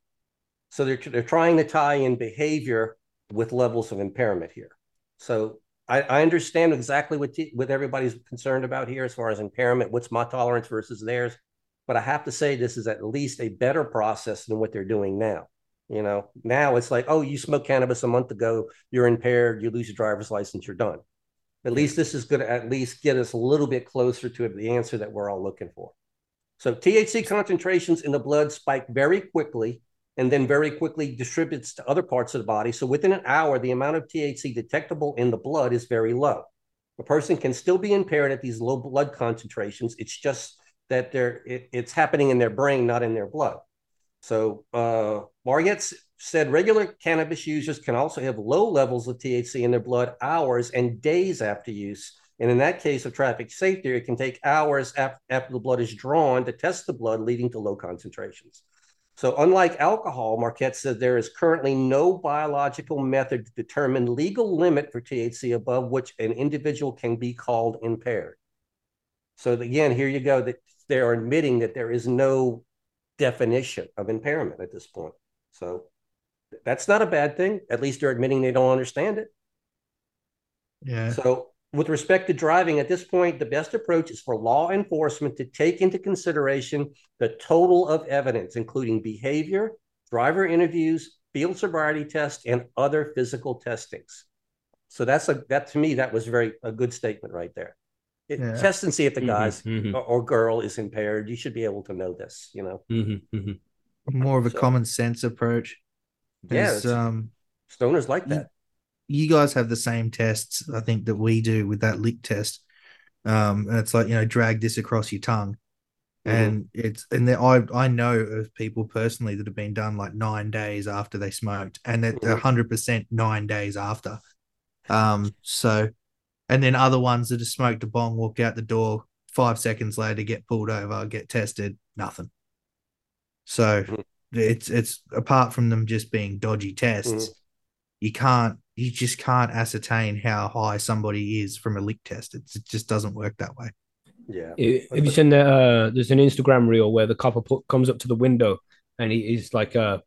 So they're they're trying to tie in behavior with levels of impairment here. So I, I understand exactly what t- what everybody's concerned about here as far as impairment. What's my tolerance versus theirs? But I have to say this is at least a better process than what they're doing now. You know, now it's like, oh, you smoked cannabis a month ago, you're impaired, you lose your driver's license, you're done. At least this is going to at least get us a little bit closer to the answer that we're all looking for. So THC concentrations in the blood spike very quickly and then very quickly distributes to other parts of the body. So within an hour, the amount of THC detectable in the blood is very low. A person can still be impaired at these low blood concentrations. It's just that they're it, it's happening in their brain, not in their blood. So uh, Marcotte said regular cannabis users can also have low levels of THC in their blood hours and days after use, And in that case of traffic safety, it can take hours after the blood is drawn to test the blood, leading to low concentrations. So, unlike alcohol, Marcotte says there is currently no biological method to determine legal limit for THC above which an individual can be called impaired. So, again, here you go. That they are admitting that there is no definition of impairment at this point. So, that's not a bad thing. At least they're admitting they don't understand it. Yeah. So, with respect to driving, at this point, the best approach is for law enforcement to take into consideration the total of evidence, including behavior, driver interviews, field sobriety tests, and other physical testings. So that's a that to me that was very a good statement right there. It, Yeah. Test and see if the Mhm, guys mhm. or, or girl is impaired. You should be able to know this. You know, Mhm, mhm. More of a So- common sense approach. yeah, um, stoners like you- that. You guys have the same tests, I think, that we do with that lick test. Um, and it's like, you know, drag this across your tongue. Mhm. And it's and there, I I know of people personally that have been done like nine days after they smoked, and that Mhm. hundred percent nine days after. Um, so and then other ones that have smoked a bong, walk out the door, five seconds later get pulled over, get tested, nothing. So Mhm. it's it's apart from them just being dodgy tests, Mhm. you can't you just can't ascertain how high somebody is from a lick test. It's, it just doesn't work that way. Yeah. Have you seen the? Uh, there's an Instagram reel where the couple put, comes up to the window and he is like, uh,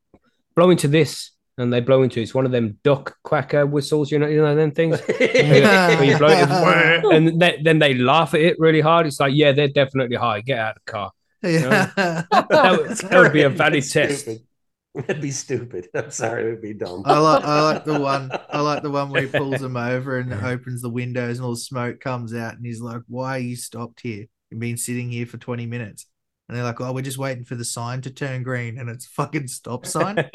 blow into this, and they blow into it. it's one of them duck quacker whistles, you know, you know them things. where you blow it, and then, then they laugh at it really hard. It's like, yeah, they're definitely high. Get out of the car. Yeah. That would, that would be a valid test. stupid. It'd be stupid. I'm sorry, it would be dumb. I like I like the one I like the one where he pulls them over and opens the windows and all the smoke comes out and he's like, Why are you stopped here? You've been sitting here for 20 minutes. And they're like, Oh, we're just waiting for the sign to turn green and it's fucking stop sign.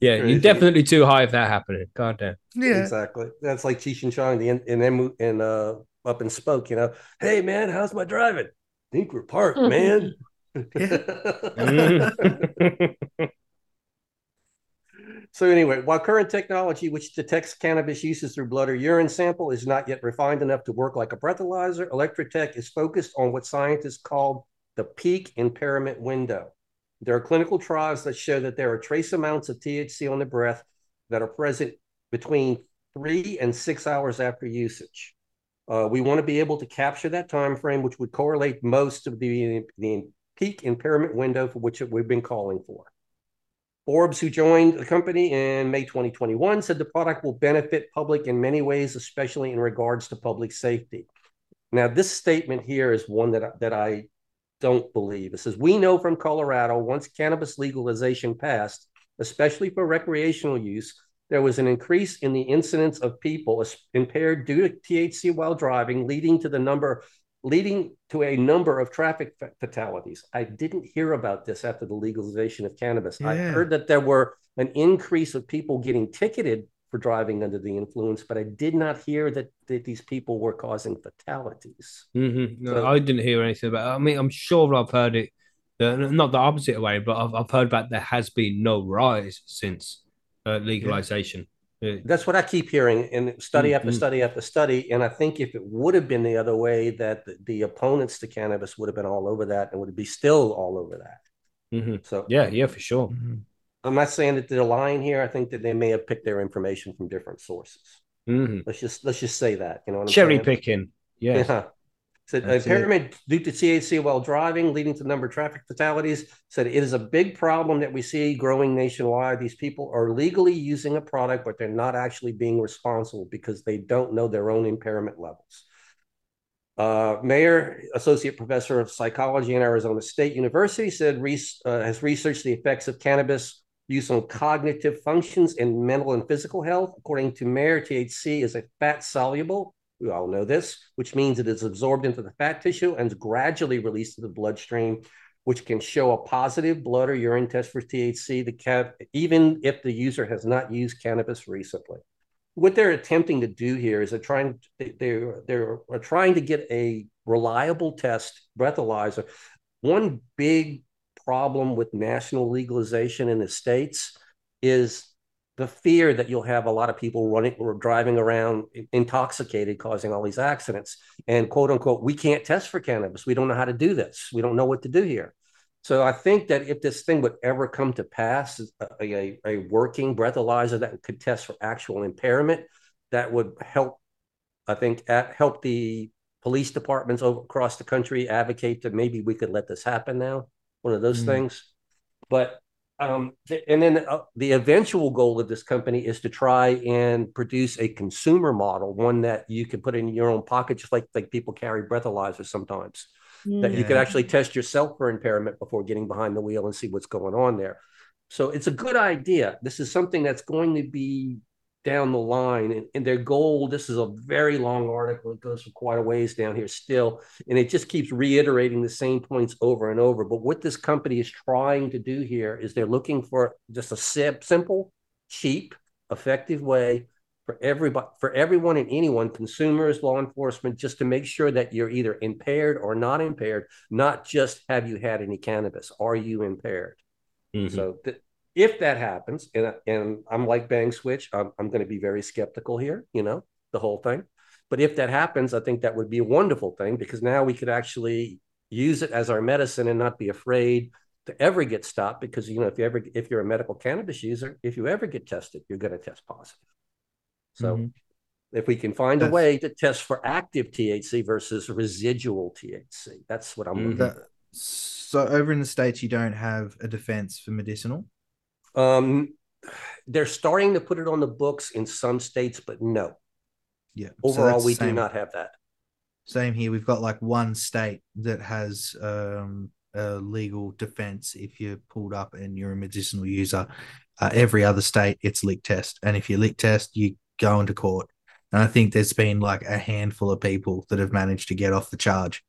Yeah, Crazy. you're definitely too high if that happened. God damn. yeah. Exactly. That's like Cheech and Chong, the in in, in uh up in Smoke, you know. Hey man, how's my driving? Think we're parked, man. so anyway, while current technology which detects cannabis uses through blood or urine sample is not yet refined enough to work like a breathalyzer, ElectraTect is focused on what scientists call the peak impairment window. There are clinical trials that show that there are trace amounts of THC on the breath that are present between three and six hours after usage. Uh, we want to be able to capture that time frame, which would correlate most of the, the peak impairment window for which we've been calling for. Forbes, who joined the company in May 2021, said the product will benefit public in many ways, especially in regards to public safety. Now, this statement here is one that, that I don't believe. It says, We know from Colorado, once cannabis legalization passed, especially for recreational use, there was an increase in the incidence of people impaired due to THC while driving, leading to the number leading to a number of traffic fatalities. I didn't hear about this after the legalization of cannabis. I heard that there were an increase of people getting ticketed for driving under the influence, but I did not hear that, that these people were causing fatalities. Mhm. No, So- I didn't hear anything about. I mean, I'm sure I've heard it. uh, not the opposite way, but I've I've heard that there has been no rise since uh, legalization. That's what I keep hearing in study after Mhm. study after study. And I think if it would have been the other way, that the, the opponents to cannabis would have been all over that and would be still all over that. mhm. So Yeah, yeah, for sure. Mhm. I'm not saying that they're lying here. I think that they may have picked their information from different sources. hmm Let's just let's just say that. You know what I'm Cherry saying? picking. Yes. Yeah. Said That's it. impairment due to THC while driving, leading to number of traffic fatalities. Said it is a big problem that we see growing nationwide. These people are legally using a product, but they're not actually being responsible because they don't know their own impairment levels. Uh, Meier, associate professor of psychology in Arizona State University, said uh, has researched the effects of cannabis use on cognitive functions and mental and physical health. According to Meier, THC is a fat soluble we all know this, which means it is absorbed into the fat tissue and gradually released to the bloodstream, which can show a positive blood or urine test for THC, the cat, even if the user has not used cannabis recently. What they're attempting to do here is they're trying they're they're trying to get a reliable test breathalyzer. One big problem with national legalization in the states is the fear that you'll have a lot of people running or driving around intoxicated, causing all these accidents. And quote unquote, we can't test for cannabis. We don't know how to do this. We don't know what to do here. So I think that if this thing would ever come to pass, a, a, a working breathalyzer that could test for actual impairment, that would help. I think at, help the police departments over across the country advocate that maybe we could let this happen now. One of those Mm. things, but um, th- and then uh, the eventual goal of this company is to try and produce a consumer model, one that you can put in your own pocket, just like like people carry breathalyzers sometimes that you could actually test yourself for impairment before getting behind the wheel and see what's going on there. So it's a good idea. This is something that's going to be down the line. And, and their goal, this is a very long article. It goes for quite a ways down here still. And it just keeps reiterating the same points over and over. But what this company is trying to do here is they're looking for just a simple, cheap, effective way for everybody for everyone and anyone consumers law enforcement just to make sure that you're either impaired or not impaired not just have you had any cannabis are you impaired Mhm. so th- if that happens and, and i'm like bang switch i'm, I'm going to be very skeptical here you know the whole thing but if that happens i think that would be a wonderful thing because now we could actually use it as our medicine and not be afraid to ever get stopped because you know if you ever if you're a medical cannabis user if you ever get tested you're going to test positive so Mhm. if we can find a way to test for active THC versus residual THC, that's what I'm looking That, so over in the states, you don't have a defense for medicinal. Um, they're starting to put it on the books in some states, but no. Yeah. Overall, that's we same, do not have that. Same here. We've got like one state that has um, a legal defense if you're pulled up and you're a medicinal user. Uh, every other state, it's lick test, and if you lick test, you go into court. And I think there's been like a handful of people that have managed to get off the charge,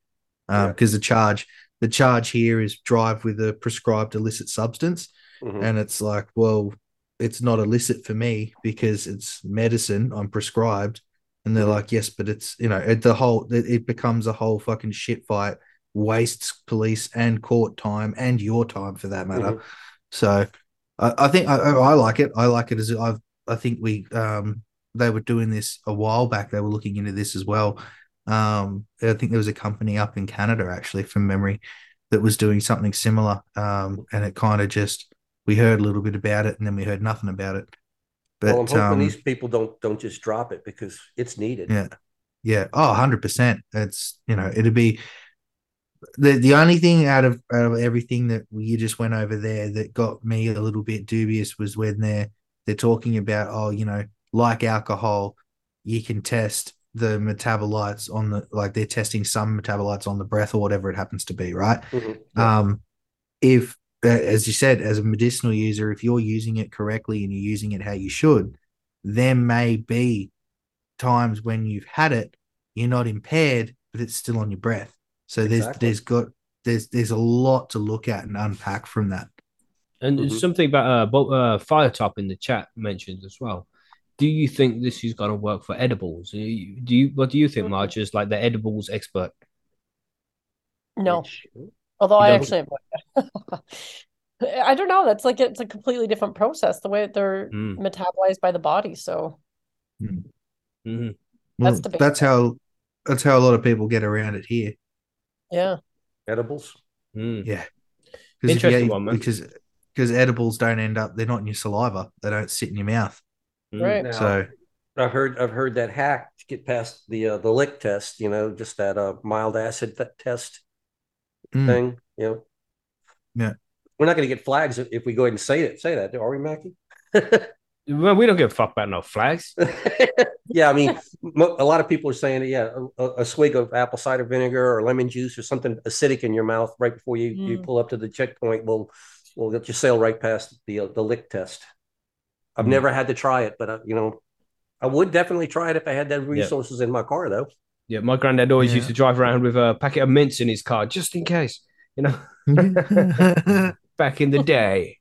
Yeah. because the charge the charge here is drive with a prescribed illicit substance. Mhm. and it's like well it's not illicit for me because it's medicine i'm prescribed. And they're like yes but it's you know it, the whole it, it becomes a whole fucking shit fight wastes police and court time and your time for that matter. Mhm. so I, I think I, I like it. I like it as i i think we um they were doing this a while back. They were looking into this as well. Um i think there was a company up in canada actually from memory that was doing something similar. Um and it kind of just we heard a little bit about it and then we heard nothing about it. But well, I'm hoping um, these people don't don't just drop it because it's needed. yeah. Yeah. Oh 100% it's you know it'd be the the only thing out of out of everything that you just went over there that got me a little bit dubious was when they're they're talking about oh you know like alcohol you can test the metabolites on the like they're testing some metabolites on the breath or whatever it happens to be right? Mhm. um if as you said as a medicinal user if you're using it correctly and you're using it how you should there may be times when you've had it you're not impaired but it's still on your breath so there's Exactly. there's got there's there's a lot to look at and unpack from that And Mhm. something about uh, Bo- uh, Firetop in the chat mentioned as well. Do you think this is going to work for edibles? Do you, what do you think, Marge, is like the edibles expert? No, Which- although I actually have. I don't know. That's like it's a completely different process, the way they're Mm. metabolized by the body. So Mhm. well, That's that's, how that's how a lot of people get around it here yeah, edibles. Mm. yeah because Interesting one, man. because because edibles don't end up they're not in your saliva they don't sit in your mouth Mm. right. Now, so I've heard I've heard that hack to get past the uh, the lick test. You know, just that uh, mild acid th- test Mm. thing. You know. Yeah. We're not going to get flags if, if we go ahead and say it. Say that, are we, Mackie? Well, we don't give a fuck about no flags. yeah, I mean, mo- a lot of people are saying, yeah, a, a swig of apple cider vinegar or lemon juice or something acidic in your mouth right before you, you Mm. pull up to the checkpoint will will get you sail right past the uh, the lick test. I've Mm. never had to try it, but uh, you know, I would definitely try it if I had that resources in my car, though. Yeah, my granddad always Yeah. used to drive around with a packet of mints in his car just in case, you know, back in the day.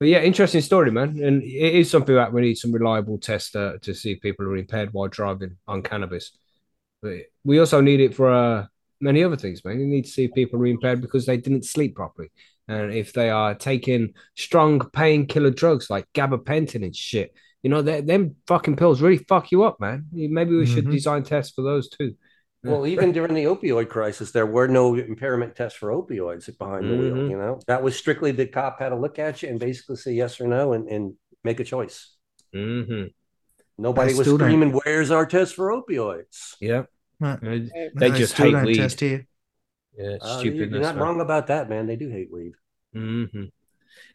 But yeah, interesting story, man. And it is something that we need some reliable tests uh, to see if people are impaired while driving on cannabis. But we also need it for uh, many other things, man. You need to see if people are impaired because they didn't sleep properly. And if they are taking strong painkiller drugs like gabapentin and shit, you know, they- them fucking pills really fuck you up, man. Maybe we should Mhm. design tests for those too. Well, even during the opioid crisis, there were no impairment tests for opioids behind the wheel. Mhm. You know, that was strictly the cop had to look at you and basically say yes or no and, and make a choice. hmm Nobody was still don't- screaming, "Where's our test for opioids?" Yeah. Right. Uh, No, They just still hate weed. test here. Yeah, Uh, you- stupidness. You're not man. wrong about that, man. They do hate weed. hmm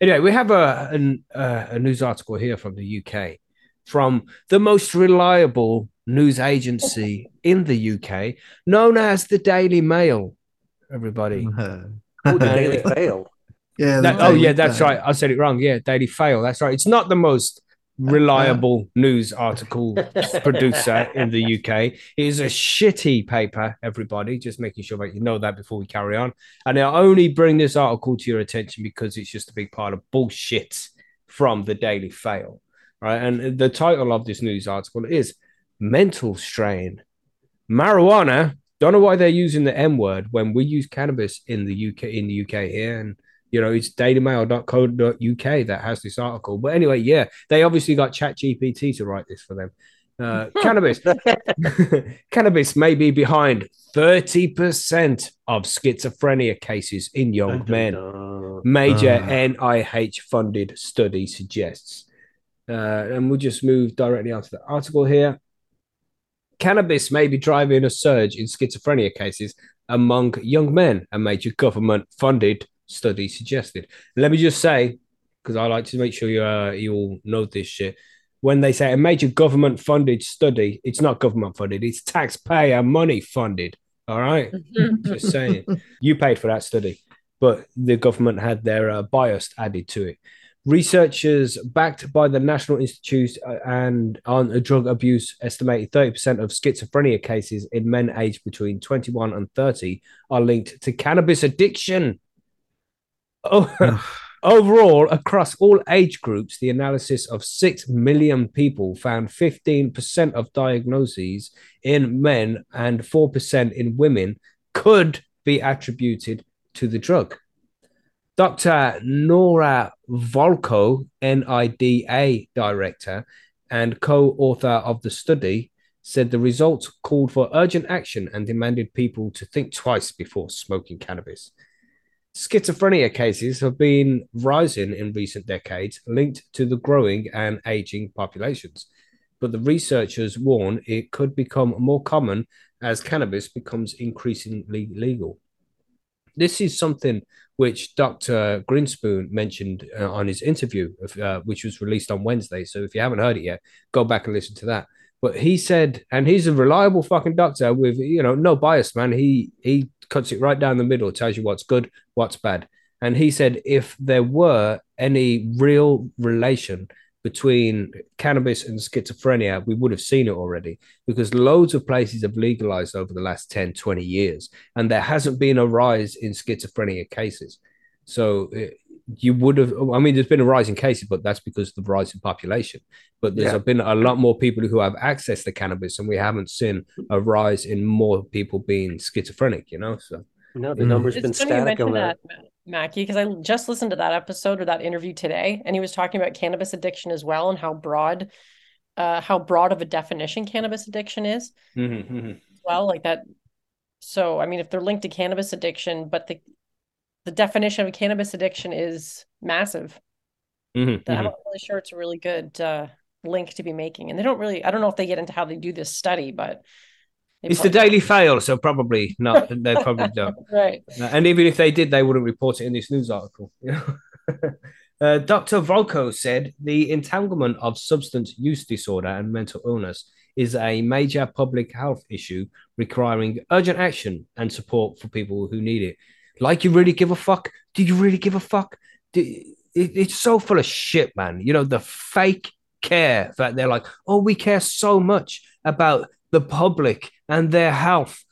Anyway, we have a, an, uh, a news article here from the UK from the most reliable news agency in the UK, known as the Daily Mail. Everybody. Oh, the Daily Fail. yeah. That- oh, yeah, that's Mail. right. I said it wrong. Yeah, Daily Fail. That's right. It's not the most reliable news article producer in the UK. It is a shitty paper, everybody. Just making sure that you know that before we carry on. And I only bring this article to your attention because it's just a big pile of bullshit from the Daily Fail. Right. And the title of this news article is Mental Strain. Marijuana. Don't know why they're using the M word when we use cannabis in the UK in the UK here. And you know, it's dailymail.co.uk that has this article. But anyway, yeah, they obviously got Chat GPT to write this for them. Uh, cannabis, cannabis may be behind 30% of schizophrenia cases in young men. Major Uh. NIH funded study suggests. Uh, and we'll just move directly onto the article here. Cannabis may be driving a surge in schizophrenia cases among young men, a major government funded study suggested. Let me just say, because I like to make sure you, uh, you all know this shit. When they say a major government funded study, it's not government funded, it's taxpayer money funded. All right. Just saying. You paid for that study, but the government had their uh, bias added to it. Researchers backed by the National Institute uh, and on drug abuse estimated 30% of schizophrenia cases in men aged between 21 and 30 are linked to cannabis addiction. Oh, overall, across all age groups, the analysis of 6 million people found 15% of diagnoses in men and 4% in women could be attributed to the drug. Dr. Nora Volkow, NIDA director and co author of the study, said the results called for urgent action and demanded people to think twice before smoking cannabis. Schizophrenia cases have been rising in recent decades, linked to the growing and aging populations. But the researchers warn it could become more common as cannabis becomes increasingly legal. This is something which Dr. Grinspoon mentioned uh, on his interview, uh, which was released on Wednesday. So if you haven't heard it yet, go back and listen to that. But he said, and he's a reliable fucking doctor with you know no bias, man. He he cuts it right down the middle, tells you what's good, what's bad. And he said if there were any real relation between cannabis and schizophrenia, we would have seen it already because loads of places have legalized over the last 10, 20 years, and there hasn't been a rise in schizophrenia cases. So uh, you would have, I mean, there's been a rise in cases, but that's because of the rise in population. But there's Yeah. been a lot more people who have access to cannabis, and we haven't seen a rise in more people being schizophrenic, you know? So, No, the Mm. number's It's been funny static mention on that, that. Ma- Mackie, because I just listened to that episode or that interview today, and he was talking about cannabis addiction as well and how broad, uh, how broad of a definition cannabis addiction is. Mhm, Well, like that. So, I mean, if they're linked to cannabis addiction, but the the definition of cannabis addiction is massive, mhm, then I'm mhm. not really sure it's a really good uh, link to be making. And they don't really, I don't know if they get into how they do this study, but it's the Daily Fail, so probably not. They probably don't. right. Uh, and even if they did, they wouldn't report it in this news article. uh, Dr. Volkow said the entanglement of substance use disorder and mental illness is a major public health issue requiring urgent action and support for people who need it. Like you really give a fuck? Do you really give a fuck? Do, it, it's so full of shit, man. You know, the fake care that they're like, oh, we care so much about the public and their health.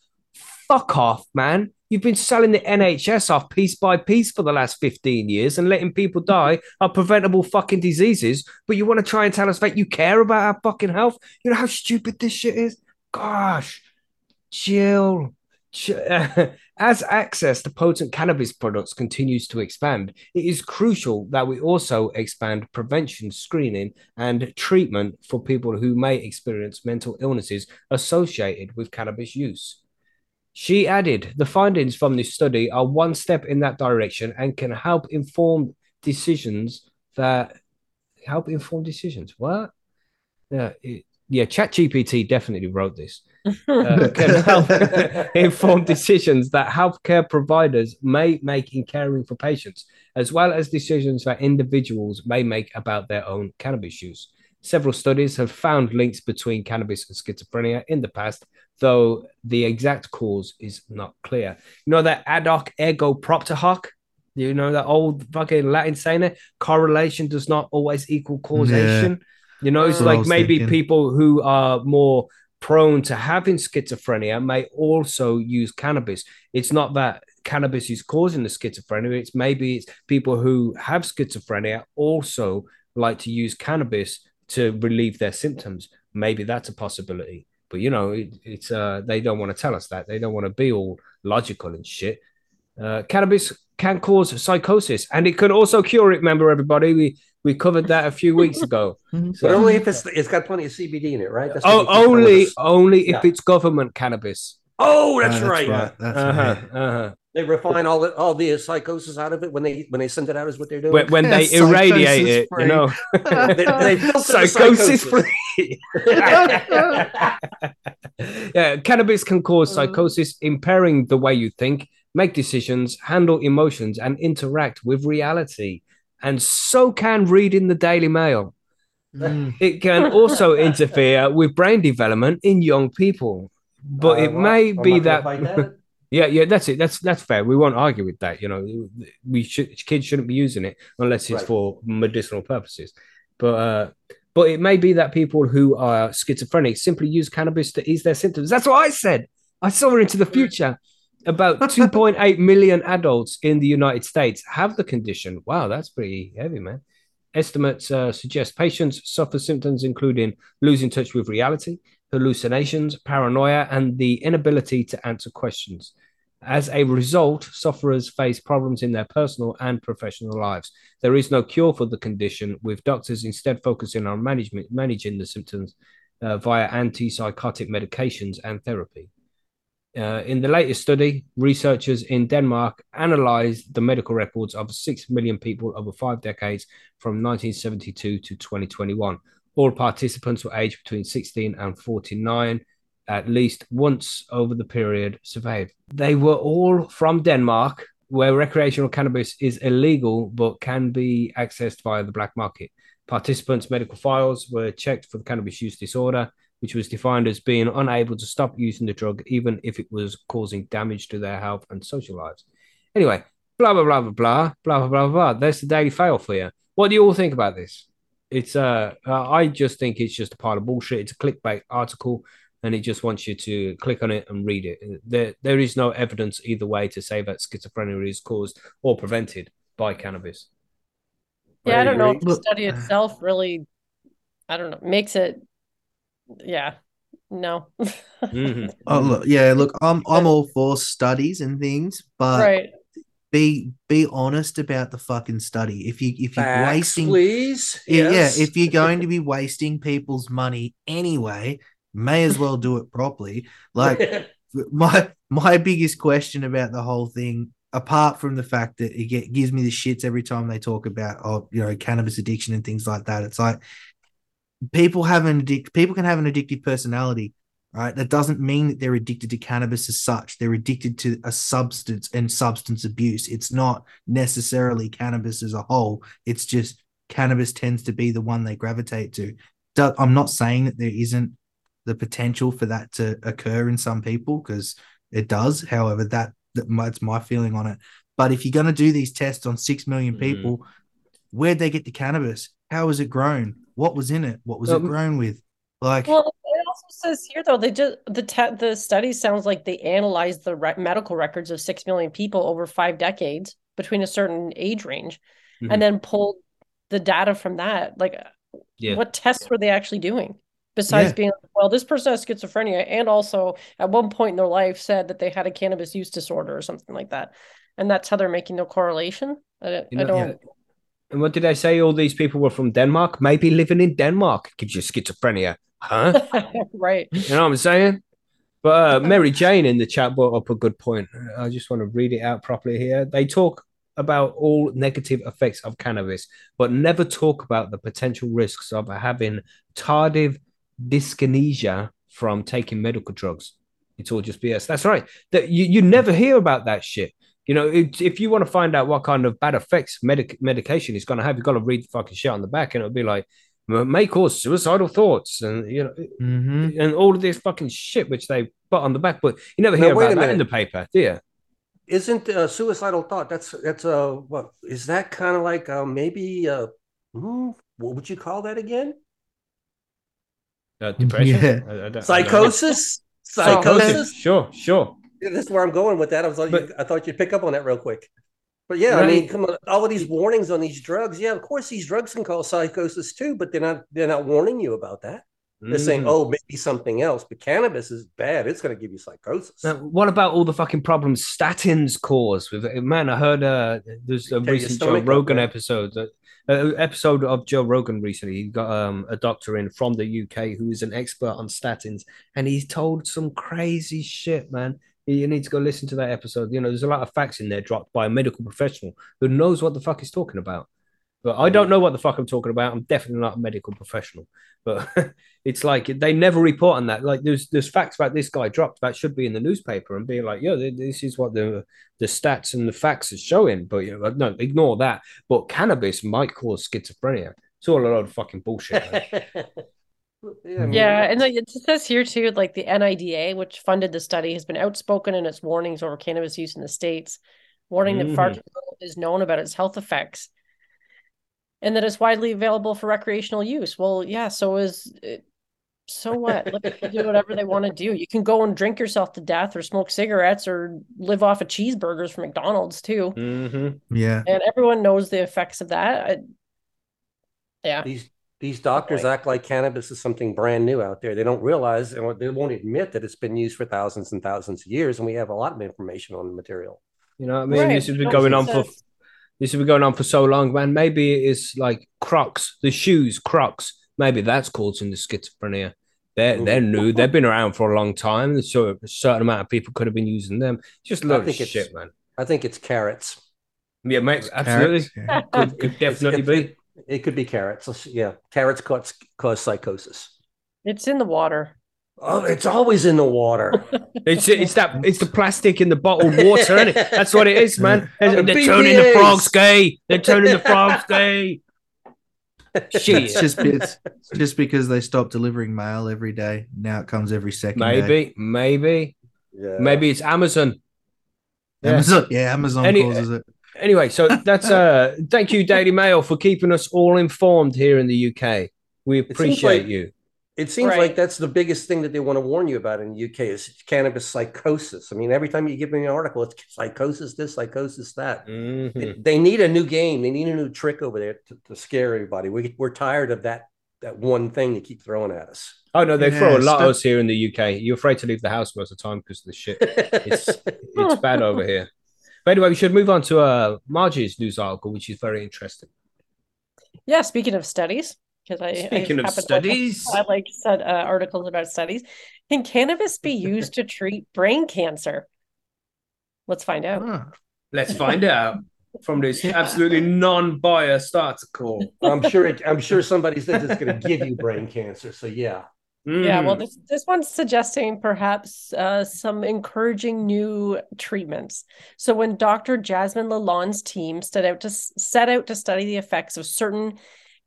Fuck off, man. You've been selling the NHS off piece by piece for the last 15 years and letting people die of preventable fucking diseases, but you want to try and tell us that you care about our fucking health? You know how stupid this shit is? Gosh, chill, ch- as access to potent cannabis products continues to expand, it is crucial that we also expand prevention, screening, and treatment for people who may experience mental illnesses associated with cannabis use. She added, the findings from this study are one step in that direction and can help inform decisions that help inform decisions. What? Yeah, it, yeah. ChatGPT definitely wrote this. Uh, can help inform decisions that healthcare providers may make in caring for patients, as well as decisions that individuals may make about their own cannabis use. Several studies have found links between cannabis and schizophrenia in the past, though the exact cause is not clear. You know that ad hoc ergo propter hoc? You know that old fucking Latin saying it? Correlation does not always equal causation. You know, it's That's like maybe thinking. people who are more prone to having schizophrenia may also use cannabis. It's not that cannabis is causing the schizophrenia. It's maybe it's people who have schizophrenia also like to use cannabis to relieve their symptoms. Maybe that's a possibility. But you know, it, it's uh they don't want to tell us that. They don't want to be all logical and shit. Uh, cannabis can cause psychosis, and it can also cure it. Remember, everybody, we we covered that a few weeks ago. Mhm. But only if it's it's got plenty of CBD in it, right? That's Oh, what we keep telling only us. only if Yeah. it's government cannabis. Oh, that's, Uh, that's right. right. That's Uh-huh, right. uh-huh. They refine all the all the psychosis out of it when they when they send it out is what they're doing. When, when Yeah, they irradiate it, psychosis-free. you know, they, they psychosis psychosis. free. yeah, cannabis can cause psychosis, impairing the way you think, make decisions, handle emotions, and interact with reality. And so can reading the Daily Mail. Mm. It can also interfere with brain development in young people. But Uh, it well, may I'm be that. that. Yeah, yeah, that's it. That's that's fair. We won't argue with that. You know, we should kids shouldn't be using it unless it's Right. for medicinal purposes. But uh, but it may be that people who are schizophrenic simply use cannabis to ease their symptoms. That's what I said. I saw into the future. About 2.8 million adults in the United States have the condition. Wow, that's pretty heavy, man. Estimates uh, suggest patients suffer symptoms including losing touch with reality, hallucinations, paranoia, and the inability to answer questions. As a result, sufferers face problems in their personal and professional lives. There is no cure for the condition, with doctors instead focusing on management, managing the symptoms uh, via antipsychotic medications and therapy. Uh, in the latest study, researchers in Denmark analyzed the medical records of 6 million people over five decades from 1972 to 2021. All participants were aged between 16 and 49 at least once over the period surveyed. They were all from Denmark, where recreational cannabis is illegal but can be accessed via the black market. Participants' medical files were checked for the cannabis use disorder, which was defined as being unable to stop using the drug even if it was causing damage to their health and social lives. Anyway, blah blah blah blah blah blah blah blah blah. There's the daily fail for you. What do you all think about this? It's uh, uh I just think it's just a pile of bullshit. It's a clickbait article, and it just wants you to click on it and read it. There there is no evidence either way to say that schizophrenia is caused or prevented by cannabis. Yeah, I don't know if the study itself really, I don't know, makes it. Yeah, no. Mhm. Oh look, yeah, look, I'm I'm all for studies and things, but Right. be be honest about the fucking study. If you if you're Facts, wasting please. Yeah, Yes. yeah, if you're going to be wasting people's money anyway, may as well do it properly. Like my my biggest question about the whole thing, apart from the fact that it get, gives me the shits every time they talk about oh you know cannabis addiction and things like that. It's like people have an addict people can have an addictive personality, right? That doesn't mean that they're addicted to cannabis as such. They're addicted to a substance and substance abuse. It's not necessarily cannabis as a whole. It's just cannabis tends to be the one they gravitate to. I'm not saying that there isn't the potential for that to occur in some people because it does. However, that, that that's my feeling on it. But if you're going to do these tests on six million Mhm. people, where'd they get the cannabis? How was it grown? What was in it? What was it Um, grown with? Like, Well, it also says here though they just the te- the study sounds like they analyzed the re- medical records of six million people over five decades between a certain age range, Mhm. and then pulled the data from that. Like, Yeah. what tests were they actually doing? Besides Yeah. being well, this person has schizophrenia, and also at one point in their life said that they had a cannabis use disorder or something like that, and that's how they're making the correlation. I, don't- You I don't. And what did I say? All these people were from Denmark. Maybe living in Denmark gives you schizophrenia, huh? right. You know what I'm saying? But uh, Mary Jane in the chat brought up a good point. I just want to read it out properly here. They talk about all negative effects of cannabis, but never talk about the potential risks of having tardive dyskinesia from taking medical drugs. It's all just BS. That's right. That you, you never hear about that shit. You know, it, if you want to find out what kind of bad effects medic- medication is going to have, you've got to read the fucking shit on the back, and it'll be like may cause suicidal thoughts, and you know, hmm and all of this fucking shit which they put on the back, but you never hear wait about a that in the paper, do you? Isn't a suicidal thought? That's that's uh what is that kind of like uh, maybe uh hmm, what would you call that again? Uh, depression, Yeah. I- I don't- I don't. Psychosis. Psychosis. Sure, sure. Yeah, that's where I'm going with that. I was like, But- I thought you'd pick up on that real quick. But yeah, I mean, come on, all of these warnings on these drugs. Yeah, of course, these drugs can cause psychosis too, but they're not they're not warning you about that. They're saying, Mhm. oh, maybe something else. But cannabis is bad. It's going to give you psychosis. Now, what about all the fucking problems statins cause? With man, I heard uh, there's a recent Joe stomach up, Rogan episode, uh, episode of Joe Rogan recently. He got um, a doctor in from the UK who is an expert on statins, and he's told some crazy shit, man. You need to go listen to that episode. You know, there's a lot of facts in there dropped by a medical professional who knows what the fuck he's talking about. But I don't know what the fuck I'm talking about. I'm definitely not a medical professional. But it's like they never report on that. Like there's there's facts about this guy dropped that should be in the newspaper and being like, yo, this is what the the stats and the facts are showing. But you know, no, ignore that. But cannabis might cause schizophrenia. It's all a lot of fucking bullshit. man. yeah, I mean, Yeah, and like, it says here too, like the NIDA, which funded the study, has been outspoken in its warnings over cannabis use in the states, warning that far Mhm. too little is known about its health effects, and that it's widely available for recreational use. Well, yeah, so is it, so what? Let people do whatever they want to do. You can go and drink yourself to death, or smoke cigarettes, or live off of cheeseburgers from McDonald's too, Mhm. Yeah. and everyone knows the effects of that. I- yeah, these these doctors point. act like cannabis is something brand new out there. They don't realize and they won't admit that it's been used for thousands and thousands of years, and we have a lot of information on the material. You know what I mean? Right, This has been going on for this has been going on for so long, man. Maybe it is like Crocs, the shoes, Crocs. Maybe that's causing the schizophrenia. They're they're new. They've been around for a long time. So a certain amount of people could have been using them. Just a I lot of think it's- shit, man. I think it's carrots. Yeah, mate, absolutely. Carrots, yeah. Could, could definitely be. It could be carrots. Yeah, carrots cause, cause psychosis. it's in the water. Oh, it's always in the water. It's it's that it's the plastic in the bottled water, is That's what it is, man. They're the turning the frogs gay. They're turning the frogs gay. It's just it's just because they stopped delivering mail every day. Now it comes every second. day. Maybe, maybe, Yeah. maybe it's Amazon. Yeah. Amazon, yeah, Amazon Any- causes it. Anyway, so that's uh thank you, Daily Mail, for keeping us all informed here in the UK. We seems appreciate like- you. It seems Right. like that's the biggest thing that they want to warn you about in the UK is cannabis psychosis. I mean, every time you give me an article, it's psychosis this, psychosis that. Mhm. They- They need a new game. They need a new trick over there to, to scare everybody. We, we're tired of that that one thing they keep throwing at us. Oh no, they throw a lot stuff- at us here in the UK. You're afraid to leave the house most of the time because the shit. It's it's bad over here. But anyway, we should move on to uh Margie's news article, which is very interesting. Yeah, speaking of studies, because I I Speaking of happen to- studies, I like said uh, articles about studies. Can cannabis be used to treat brain cancer? Let's find out. Huh. let's find out from this absolutely non-biased article. I'm sure. It, I'm sure somebody says it's going to give you brain cancer. So yeah, Yeah, well, Mhm. this this one's suggesting perhaps uh, some encouraging new treatments. So when Dr. Jasmin Lalonde's team set out to set out to study the effects of certain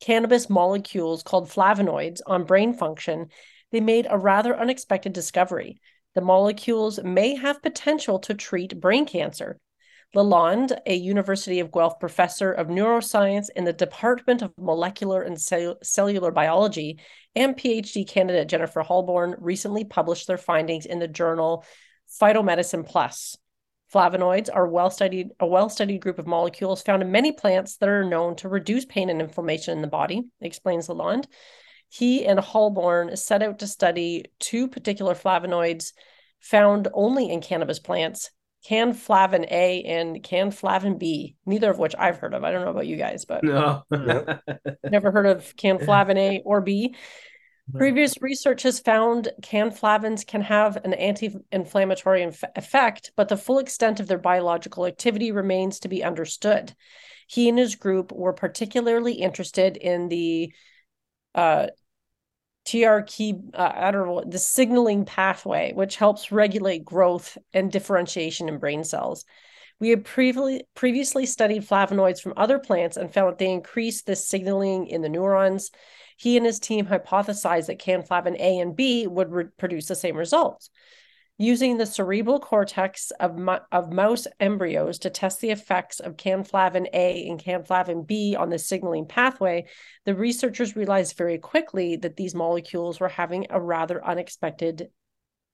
cannabis molecules called flavonoids on brain function, they made a rather unexpected discovery. The molecules may have potential to treat brain cancer. Lalonde, a University of Guelph professor of neuroscience in the Department of Molecular and Cell- Cellular Biology, and PhD candidate Jennifer Holborn recently published their findings in the journal Phytomedicine Plus. Flavonoids are well studied a well-studied group of molecules found in many plants that are known to reduce pain and inflammation in the body, explains Lalonde. He and Holborn set out to study two particular flavonoids found only in cannabis plants, cannflavin A and cannflavin B, neither of which I've heard of. I don't know about you guys, but No. never heard of cannflavin A or B. Previous research has found cannflavins can have an anti-inflammatory inf- effect, but the full extent of their biological activity remains to be understood. He and his group were particularly interested in the uh, TRK, uh, I don't know, the signaling pathway, which helps regulate growth and differentiation in brain cells. We had previously previously studied flavonoids from other plants and found that they increase this signaling in the neurons. He and his team hypothesized that cannflavin A and B would re- produce the same results. Using the cerebral cortex of, of mouse embryos to test the effects of cannflavin A and cannflavin B on the signaling pathway, the researchers realized very quickly that these molecules were having a rather unexpected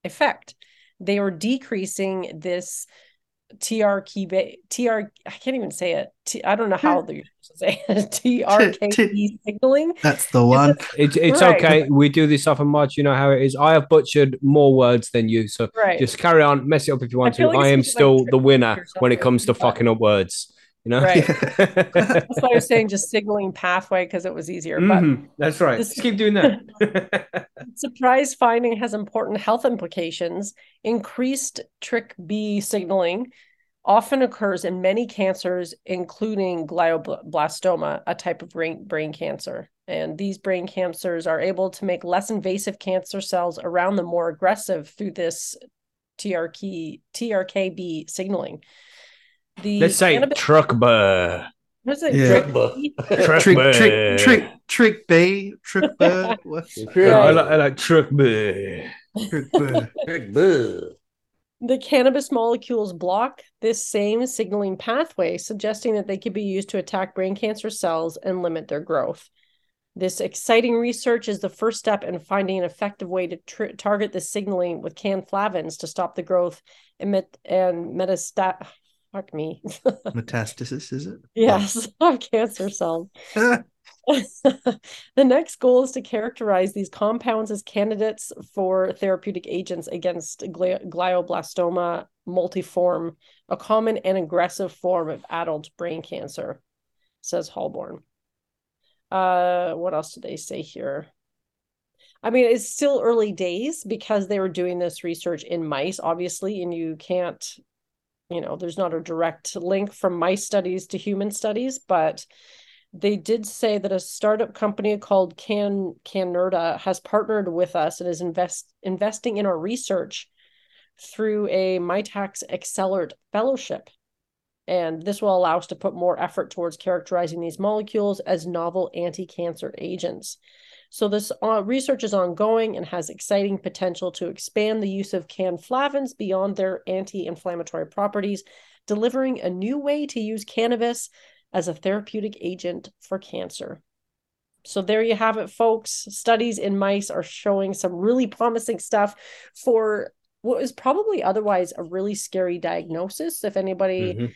effect. They were decreasing this TRK TR I can't even say it. T, I don't know how hmm. they're supposed to say it. TRKB signaling. That's the one. It's it's Right. okay. We do this often much. You know how it is. I have butchered more words than you, so Right. just carry on, mess it up if you want I to. like I am it's something like still the winner when it comes to fucking up words. You know, Right. That's why I was saying just signaling pathway because it was easier. But Mhm. That's right. This- Just keep doing that. surprise finding has important health implications. Increased trick b signaling often occurs in many cancers, including glioblastoma, a type of brain, brain cancer. And these brain cancers are able to make less invasive cancer cells around them more aggressive through this TRK, TRKB signaling. The Let's say cannabis- truck burr. what is it? Yeah. TRK-B? Truck trick, burr. trick, trick, trick B, trick bird, what? Yeah, I, like, I like truck burr. trick bird. Boo. The cannabis molecules block this same signaling pathway, suggesting that they could be used to attack brain cancer cells and limit their growth. This exciting research is the first step in finding an effective way to tr- target the signaling with cannflavins to stop the growth and, met- and metastat. Fuck me. Metastasis, is it? yes, of cancer cells. the next goal is to characterize these compounds as candidates for therapeutic agents against gli- glioblastoma multiforme, a common and aggressive form of adult brain cancer, says Holborn. Uh, what else do they say here? I mean, it's still early days because they were doing this research in mice, obviously, and you can't, you know, there's not a direct link from my studies to human studies, but they did say that a startup company called Can Canurta has partnered with us and is invest investing in our research through a Mitacs Accelerate fellowship. And this will allow us to put more effort towards characterizing these molecules as novel anti-cancer agents. So this uh, research is ongoing and has exciting potential to expand the use of cannflavins beyond their anti-inflammatory properties, delivering a new way to use cannabis as a therapeutic agent for cancer. So there you have it, folks. Studies in mice are showing some really promising stuff for what is probably otherwise a really scary diagnosis. If anybody, Mhm.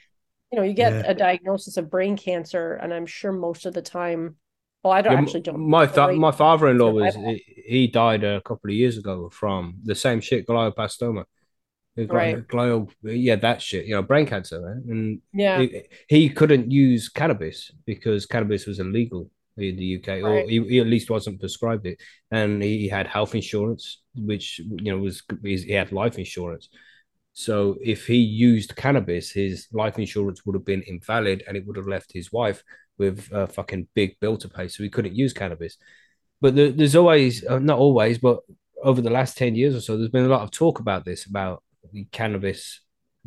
you know, you get Yeah. a diagnosis of brain cancer, and I'm sure most of the time, well, I don't Yeah, actually don't. My my father-in-law was he, he died a couple of years ago from the same shit, glioblastoma. Right. glio, yeah, that shit, you know, brain cancer, man. And Yeah, he, he couldn't use cannabis because cannabis was illegal in the UK, or he, he at least wasn't prescribed it. And he had health insurance, which you know was he had life insurance. So if he used cannabis, his life insurance would have been invalid, and it would have left his wife with a fucking big bill to pay. So he couldn't use cannabis. But there, there's always, uh, not always, but over the last ten years or so, there's been a lot of talk about this about cannabis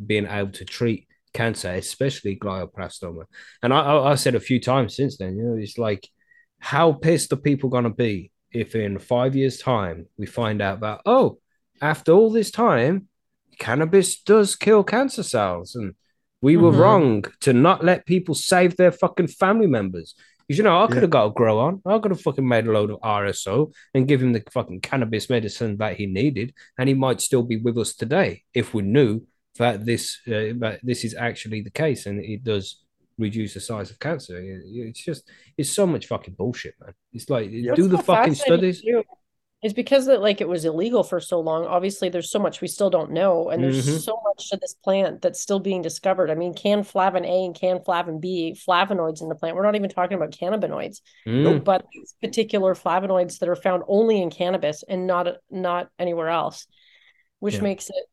being able to treat cancer, especially glioblastoma. And I, I, I said a few times since then, you know, it's like, how pissed are people going to be if in five years' time we find out that, oh, after all this time, cannabis does kill cancer cells. And we were Mhm. wrong to not let people save their fucking family members. Because, you know, I could Yeah. have got a grow on. I could have fucking made a load of RSO and give him the fucking cannabis medicine that he needed. And he might still be with us today if we knew that this uh, that this is actually the case and it does reduce the size of cancer. It's just it's so much fucking bullshit, man. It's like do the fucking studies. too Is because that like it was illegal for so long. Obviously, there's so much we still don't know, and there's Mhm. so much to this plant that's still being discovered. I mean, cannflavin A and cannflavin B, flavonoids in the plant. We're not even talking about cannabinoids, Mm. but these particular flavonoids that are found only in cannabis and not not anywhere else, which Yeah. makes it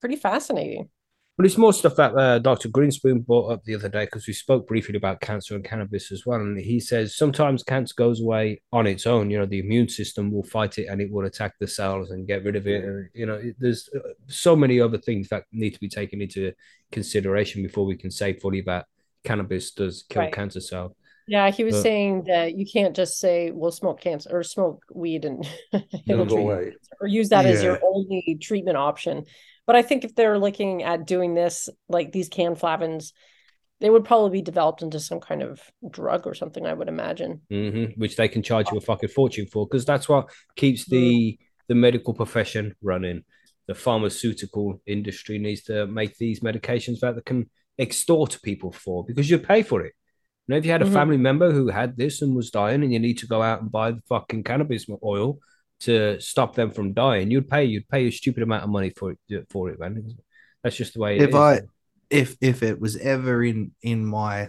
pretty fascinating. But it's more stuff that uh, Dr. Grinspoon brought up the other day because we spoke briefly about cancer and cannabis as well. And he says sometimes cancer goes away on its own. You know, the immune system will fight it and it will attack the cells and get rid of it. And, you know, it, there's uh, so many other things that need to be taken into consideration before we can say fully that cannabis does kill Right. cancer cells. Yeah, he was But- saying that you can't just say, "Well, smoke cancer or smoke weed and It'll it'll go away. or use that as your only treatment option. But I think if they're looking at doing this, like these cannflavins, they would probably be developed into some kind of drug or something, I would imagine. hmm which they can charge you a fucking fortune for because that's what keeps the the medical profession running. The pharmaceutical industry needs to make these medications that they can extort people for because you pay for it. You know, if you had a Mhm. family member who had this and was dying, and you need to go out and buy the fucking cannabis oil to stop them from dying, you'd pay you'd pay a stupid amount of money for it for it, man. That's just the way it If is. I if if it was ever in in my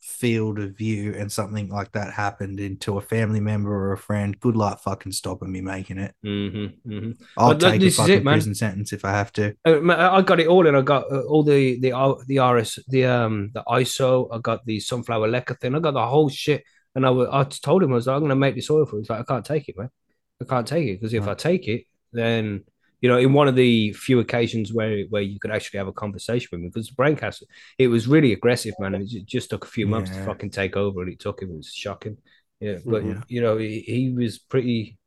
field of view and something like that happened into a family member or a friend, good luck fucking stopping me making it. Mm-hmm, mm-hmm. I'll But take a fucking it, prison sentence if I have to. Uh, I got it all, and I got uh, all the the uh, the RS, the um the ISO. I got the sunflower lecithin. I got the whole shit, and I I told him I was like, I'm gonna make this oil for. He's like, I can't take it, man. I can't take it because if I take it, then you know, in one of the few occasions where where you could actually have a conversation with me, because the brain cancer, it was really aggressive, man, and it just took a few months to fucking take over, and it took him. It was shocking. Yeah, but Mhm. you know, he, he was pretty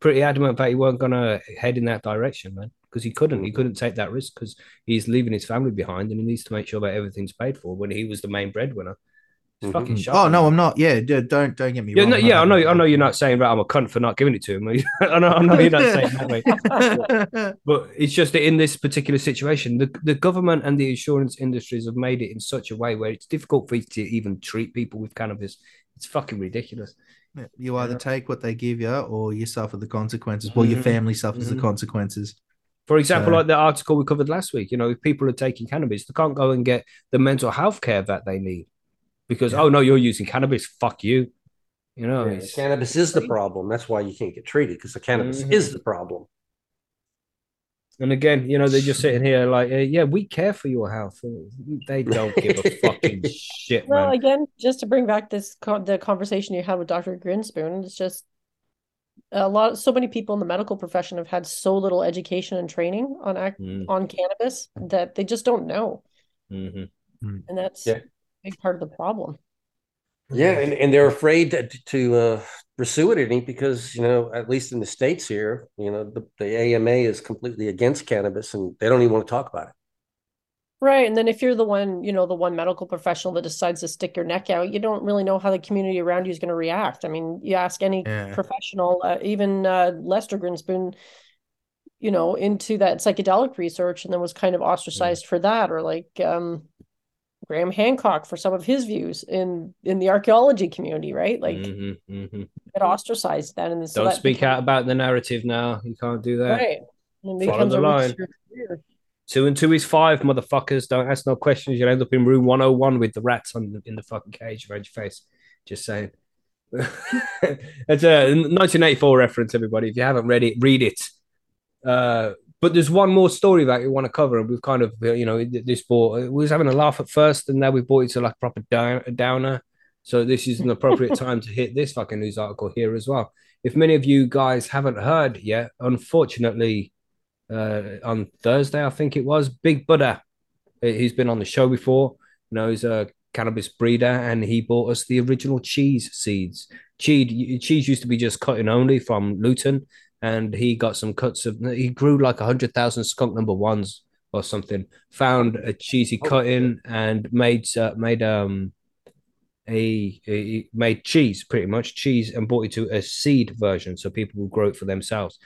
pretty adamant that he weren't gonna head in that direction, man, because he couldn't. He couldn't take that risk because he's leaving his family behind, and he needs to make sure that everything's paid for. When he was the main breadwinner, it's Mhm. fucking Oh no, I'm not. Yeah, don't don't get me Yeah, wrong. no, I'm yeah, I know. a I know you're not saying that I'm a cunt for not giving it to him. I know, I know you're not saying that, mate. But it's just that in this particular situation, the, the government and the insurance industries have made it in such a way where it's difficult for you to even treat people with cannabis. It's fucking ridiculous. Yeah, you either Yeah. take what they give you or you suffer the consequences. Well, your Mhm. family suffers Mhm. the consequences. For example, So- like the article we covered last week, you know, if people are taking cannabis, they can't go and get the mental health care that they need because, Yeah. oh no, you're using cannabis. Fuck you. You know, Yeah, cannabis is the problem. That's why you can't get treated because the cannabis Mhm. is the problem. and again, you know, they're just sitting here like, uh, yeah, we care for your health. They don't give a fucking shit, Well, man. again, just to bring back this con the conversation you had with Dr. Grinspoon, it's just a lot. So many people in the medical profession have had so little education and training on act- Mm, on cannabis that they just don't know, mhm. and that's Yeah. A big part of the problem. Yeah, and, and they're afraid to, to uh, pursue it any because you know, at least in the states here, you know, the, the AMA is completely against cannabis, and they don't even want to talk about it. Right. And then if you're the one, you know, the one medical professional that decides to stick your neck out, you don't really know how the community around you is going to react. I mean, you ask any Yeah. professional, uh, even uh, Lester Grinspoon, you know, into that psychedelic research and then was kind of ostracized for that, or like um, Graham Hancock for some of his views in in the archaeology community, right? Like Mhm, mhm. get ostracized then, and so Don't that speak becomes- out about the narrative now. You can't do that. right. Follow the line. to your career. Two and two is five, motherfuckers. Don't ask no questions. You'll end up in room 101 with the rats on in the fucking cage around your face. Just saying. it's a 1984 reference, everybody. If you haven't read it, read it. Uh, but there's one more story that we want to cover, and we've kind of, uh, you know, this brought. We was having a laugh at first, and now we've brought it to like proper downer. So this is an appropriate time to hit this fucking news article here as well. If many of you guys haven't heard yet, unfortunately, uh, on Thursday, I think it was. Big Buddha. Uh, He's been on the show before. You know, he's a cannabis breeder, and he bought us the original cheese seeds. Cheese, cheese used to be just cutting only from Luton, and he got some cuts of. He grew like a hundred thousand skunk number ones or something. Found a cheesy Oh, cutting and made uh, made um a, a made cheese pretty much cheese and brought it to a seed version so people will grow it for themselves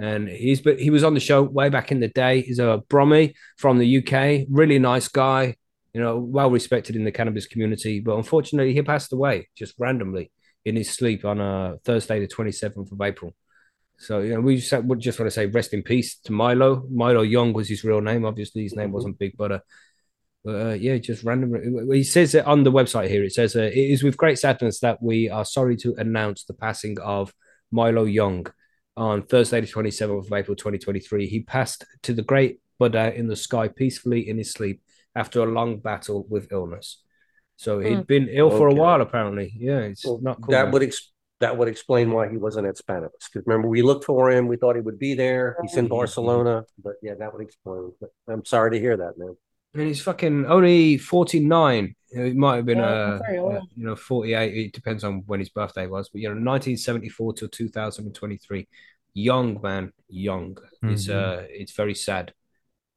and he's but he was on the show way back in the day he's a Brummy from the UK really nice guy you know, well respected in the cannabis community. But unfortunately, he passed away just randomly in his sleep on a Thursday, the 27th of April. So, you know, we just, we just want to say rest in peace to Milo. Milo Young was his real name. Obviously, his name wasn't Big Buddha. But uh, yeah, just random. He says it on the website here. It says, uh, It is with great sadness that we are sorry to announce the passing of Milo Young on Thursday, the 27th of April 2023. He passed to the great Buddha in the sky peacefully in his sleep after a long battle with illness. So he'd Hmm. been ill for a while, apparently. Yeah, it's Well, not cool. that man. would ex- that would explain why he wasn't at Spannabis. Because remember, we looked for him. We thought he would be there. He's in. Barcelona. But yeah, that would explain. But I'm sorry to hear that, man. And he's fucking only 49. You It might have been, Yeah, uh, very uh, you know, 48. It depends on when his birthday was. But, you know, 1974 till 2023. Young, man. Young. It's, Mhm. uh, it's very sad.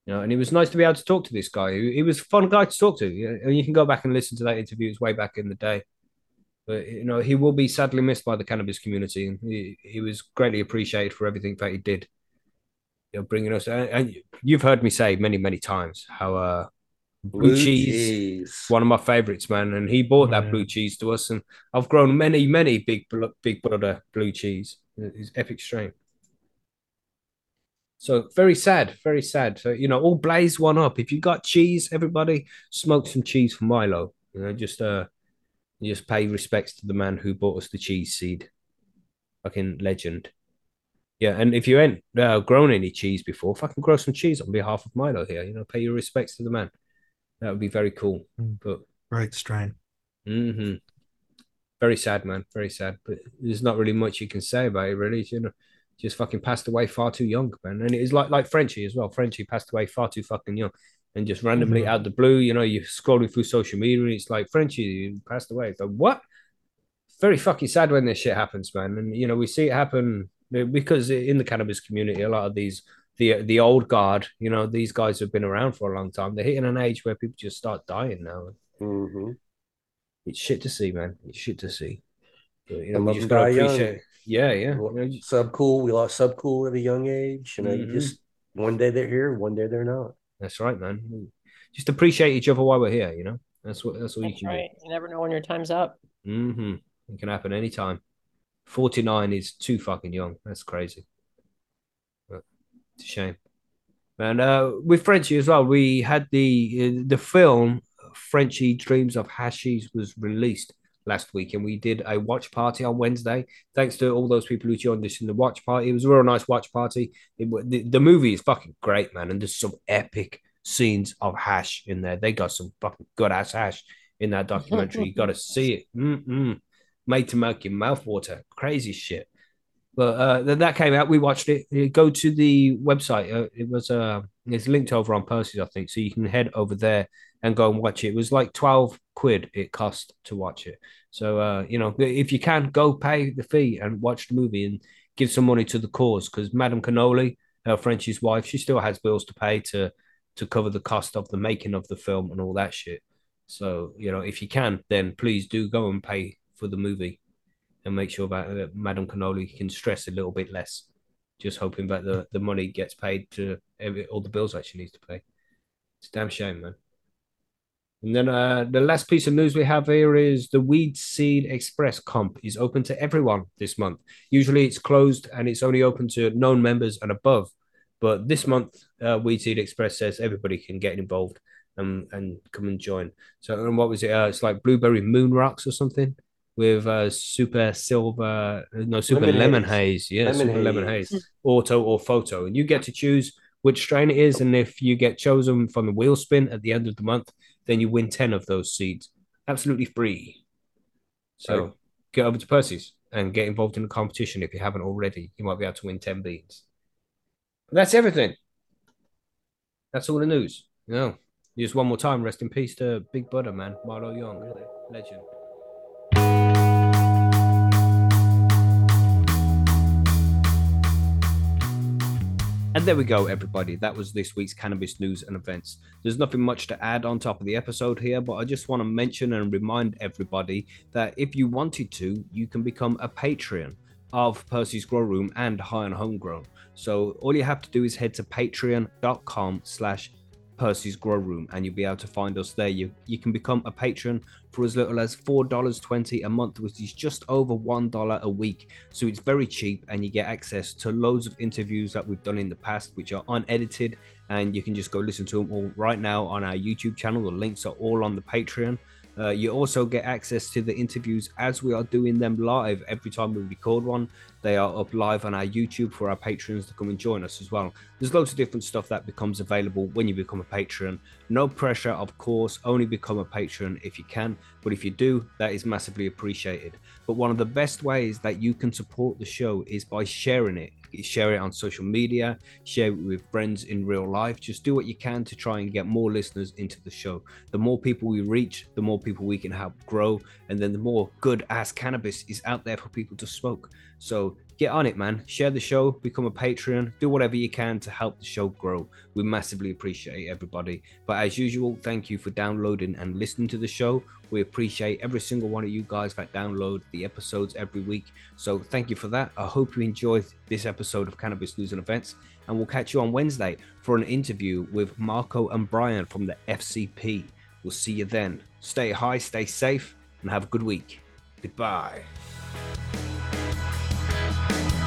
You know, and it was nice to be able to talk to this guy. He, he was a fun guy to talk to. You know, And you can go back and listen to that interview. It's way back in the day. But, you know, he will be sadly missed by the cannabis community. And he, he was greatly appreciated for everything that he did. You know, bringing us, and, and you've heard me say many, many times how, uh, blue, cheese, cheese. one of my favorites, man. And he bought that Yeah. blue cheese to us, and I've grown many, many big, big brother blue cheese. It's epic strain. So very sad, very sad. So you know, all blaze one up. If you got cheese, everybody smoke some cheese for Milo. You know, just uh, just pay respects to the man who bought us the cheese seed. Fucking legend. Yeah, and if you ain't uh, grown any cheese before, fucking grow some cheese on behalf of Milo here. You know, pay your respects to the man. That would be very cool. Mm. But Great strain. hmm Very sad, man. Very sad. But there's not really much you can say about it, really. You know, just fucking passed away far too young, man. And it is like like Frenchie as well. Frenchie passed away far too fucking young, and just randomly Mhm. out the blue. You know, you're scrolling through social media, and it's like Frenchie you passed away. It's like what? Very fucking sad when this shit happens, man. And you know, we see it happen because in the cannabis community, a lot of these the the old guard, you know, these guys have been around for a long time. They're hitting an age where people just start dying now. Mhm. It's shit to see, man. It's shit to see. But, you know, we just gotta die young. appreciate. Yeah, yeah. Well, You know, just- Sub. We lost subcool at a young age. You know, Mhm. you just one day they're here, one day they're not. That's right, man. Just appreciate each other while we're here. You know, that's what that's all you can right. You never know when your time's up. do. hmm It can happen anytime. Forty nine is too fucking young. That's crazy. But it's a shame. And uh, with Frenchie as well, we had the uh, the film Frenchie Dreams of Hashish was released last week, and we did a watch party on Wednesday. Thanks to all those people who joined us in the watch party. It was a real nice watch party. It, the, the movie is fucking great, man, and there's some epic scenes of hash in there. They got some fucking good ass hash in that documentary. you got to see it. Mm-mm. Made to make your mouth water. Crazy shit. But uh, that came out. We watched it. Go to the website. Uh, it was uh, it's linked over on Percy's, I think. So you can head over there and go and watch it. It was like twelve quid it cost to watch it. So uh, you know, if you can, go pay the fee and watch the movie and give some money to the cause. Because Madame Cannoli, her Frenchie's wife, she still has bills to pay to to cover the cost of the making of the film and all that shit. So you know, if you can, then please do go and pay for the movie and make sure that uh, Madame Cannoli can stress a little bit less. Just hoping that the, the money gets paid to every, all the bills that she needs to pay. It's a damn shame, man. And then uh, the last piece of news we have here is the Weed Seed Express comp is open to everyone this month. Usually it's closed and it's only open to known members and above. But this month, uh, Weed Seed Express says everybody can get involved and, and come and join. So, and what was it? Uh, it's like Blueberry Moon Rocks or something with uh, Super Silver, no, Super Lemon Lemon, Haze. Haze. Yeah, Lemon Super Lemon Haze. Haze, auto or photo. And you get to choose which strain it is. And if you get chosen from the wheel spin at the end of the month, then you win 10 of those seeds absolutely free. So Right. get over to Percy's and get involved in the competition if you haven't already. You might be able to win 10 beans. That's everything. That's all the news. You know, just one more time, rest in peace to Big Buddha, man. Marlo Young, legend. And there we go, everybody. That was this week's cannabis news and events. There's nothing much to add on top of the episode here, but I just want to mention and remind everybody that if you wanted to, you can become a Patreon of Percy's Grow Room and High on Homegrown. So all you have to do is head to patreon.com slash Percy's Grow Room, and you'll be able to find us there. You you can become a patron for as little as four dollars twenty a month, which is just over one dollar a week. So it's very cheap, and you get access to loads of interviews that we've done in the past, which are unedited, and you can just go listen to them all right now on our YouTube channel. The links are all on the Patreon. Uh, you also get access to the interviews as we are doing them live every time we record one. They are up live on our YouTube for our patrons to come and join us as well. There's loads of different stuff that becomes available when you become a patron. No pressure, of course, only become a patron if you can. But if you do, that is massively appreciated. But one of the best ways that you can support the show is by sharing it share it on social media, share it with friends in real life. Just do what you can to try and get more listeners into the show. The more people we reach, the more people we can help grow, and then the more good ass cannabis is out there for people to smoke. So get on it, man. Share the show, become a Patreon, do whatever you can to help the show grow. We massively appreciate everybody. But as usual, thank you for downloading and listening to the show. We appreciate every single one of you guys that download the episodes every week. So thank you for that. I hope you enjoyed this episode of Cannabis News and Events. And we'll catch you on Wednesday for an interview with Marco and Brian from the FCP. We'll see you then. Stay high, stay safe, and have a good week. Goodbye. Thank you.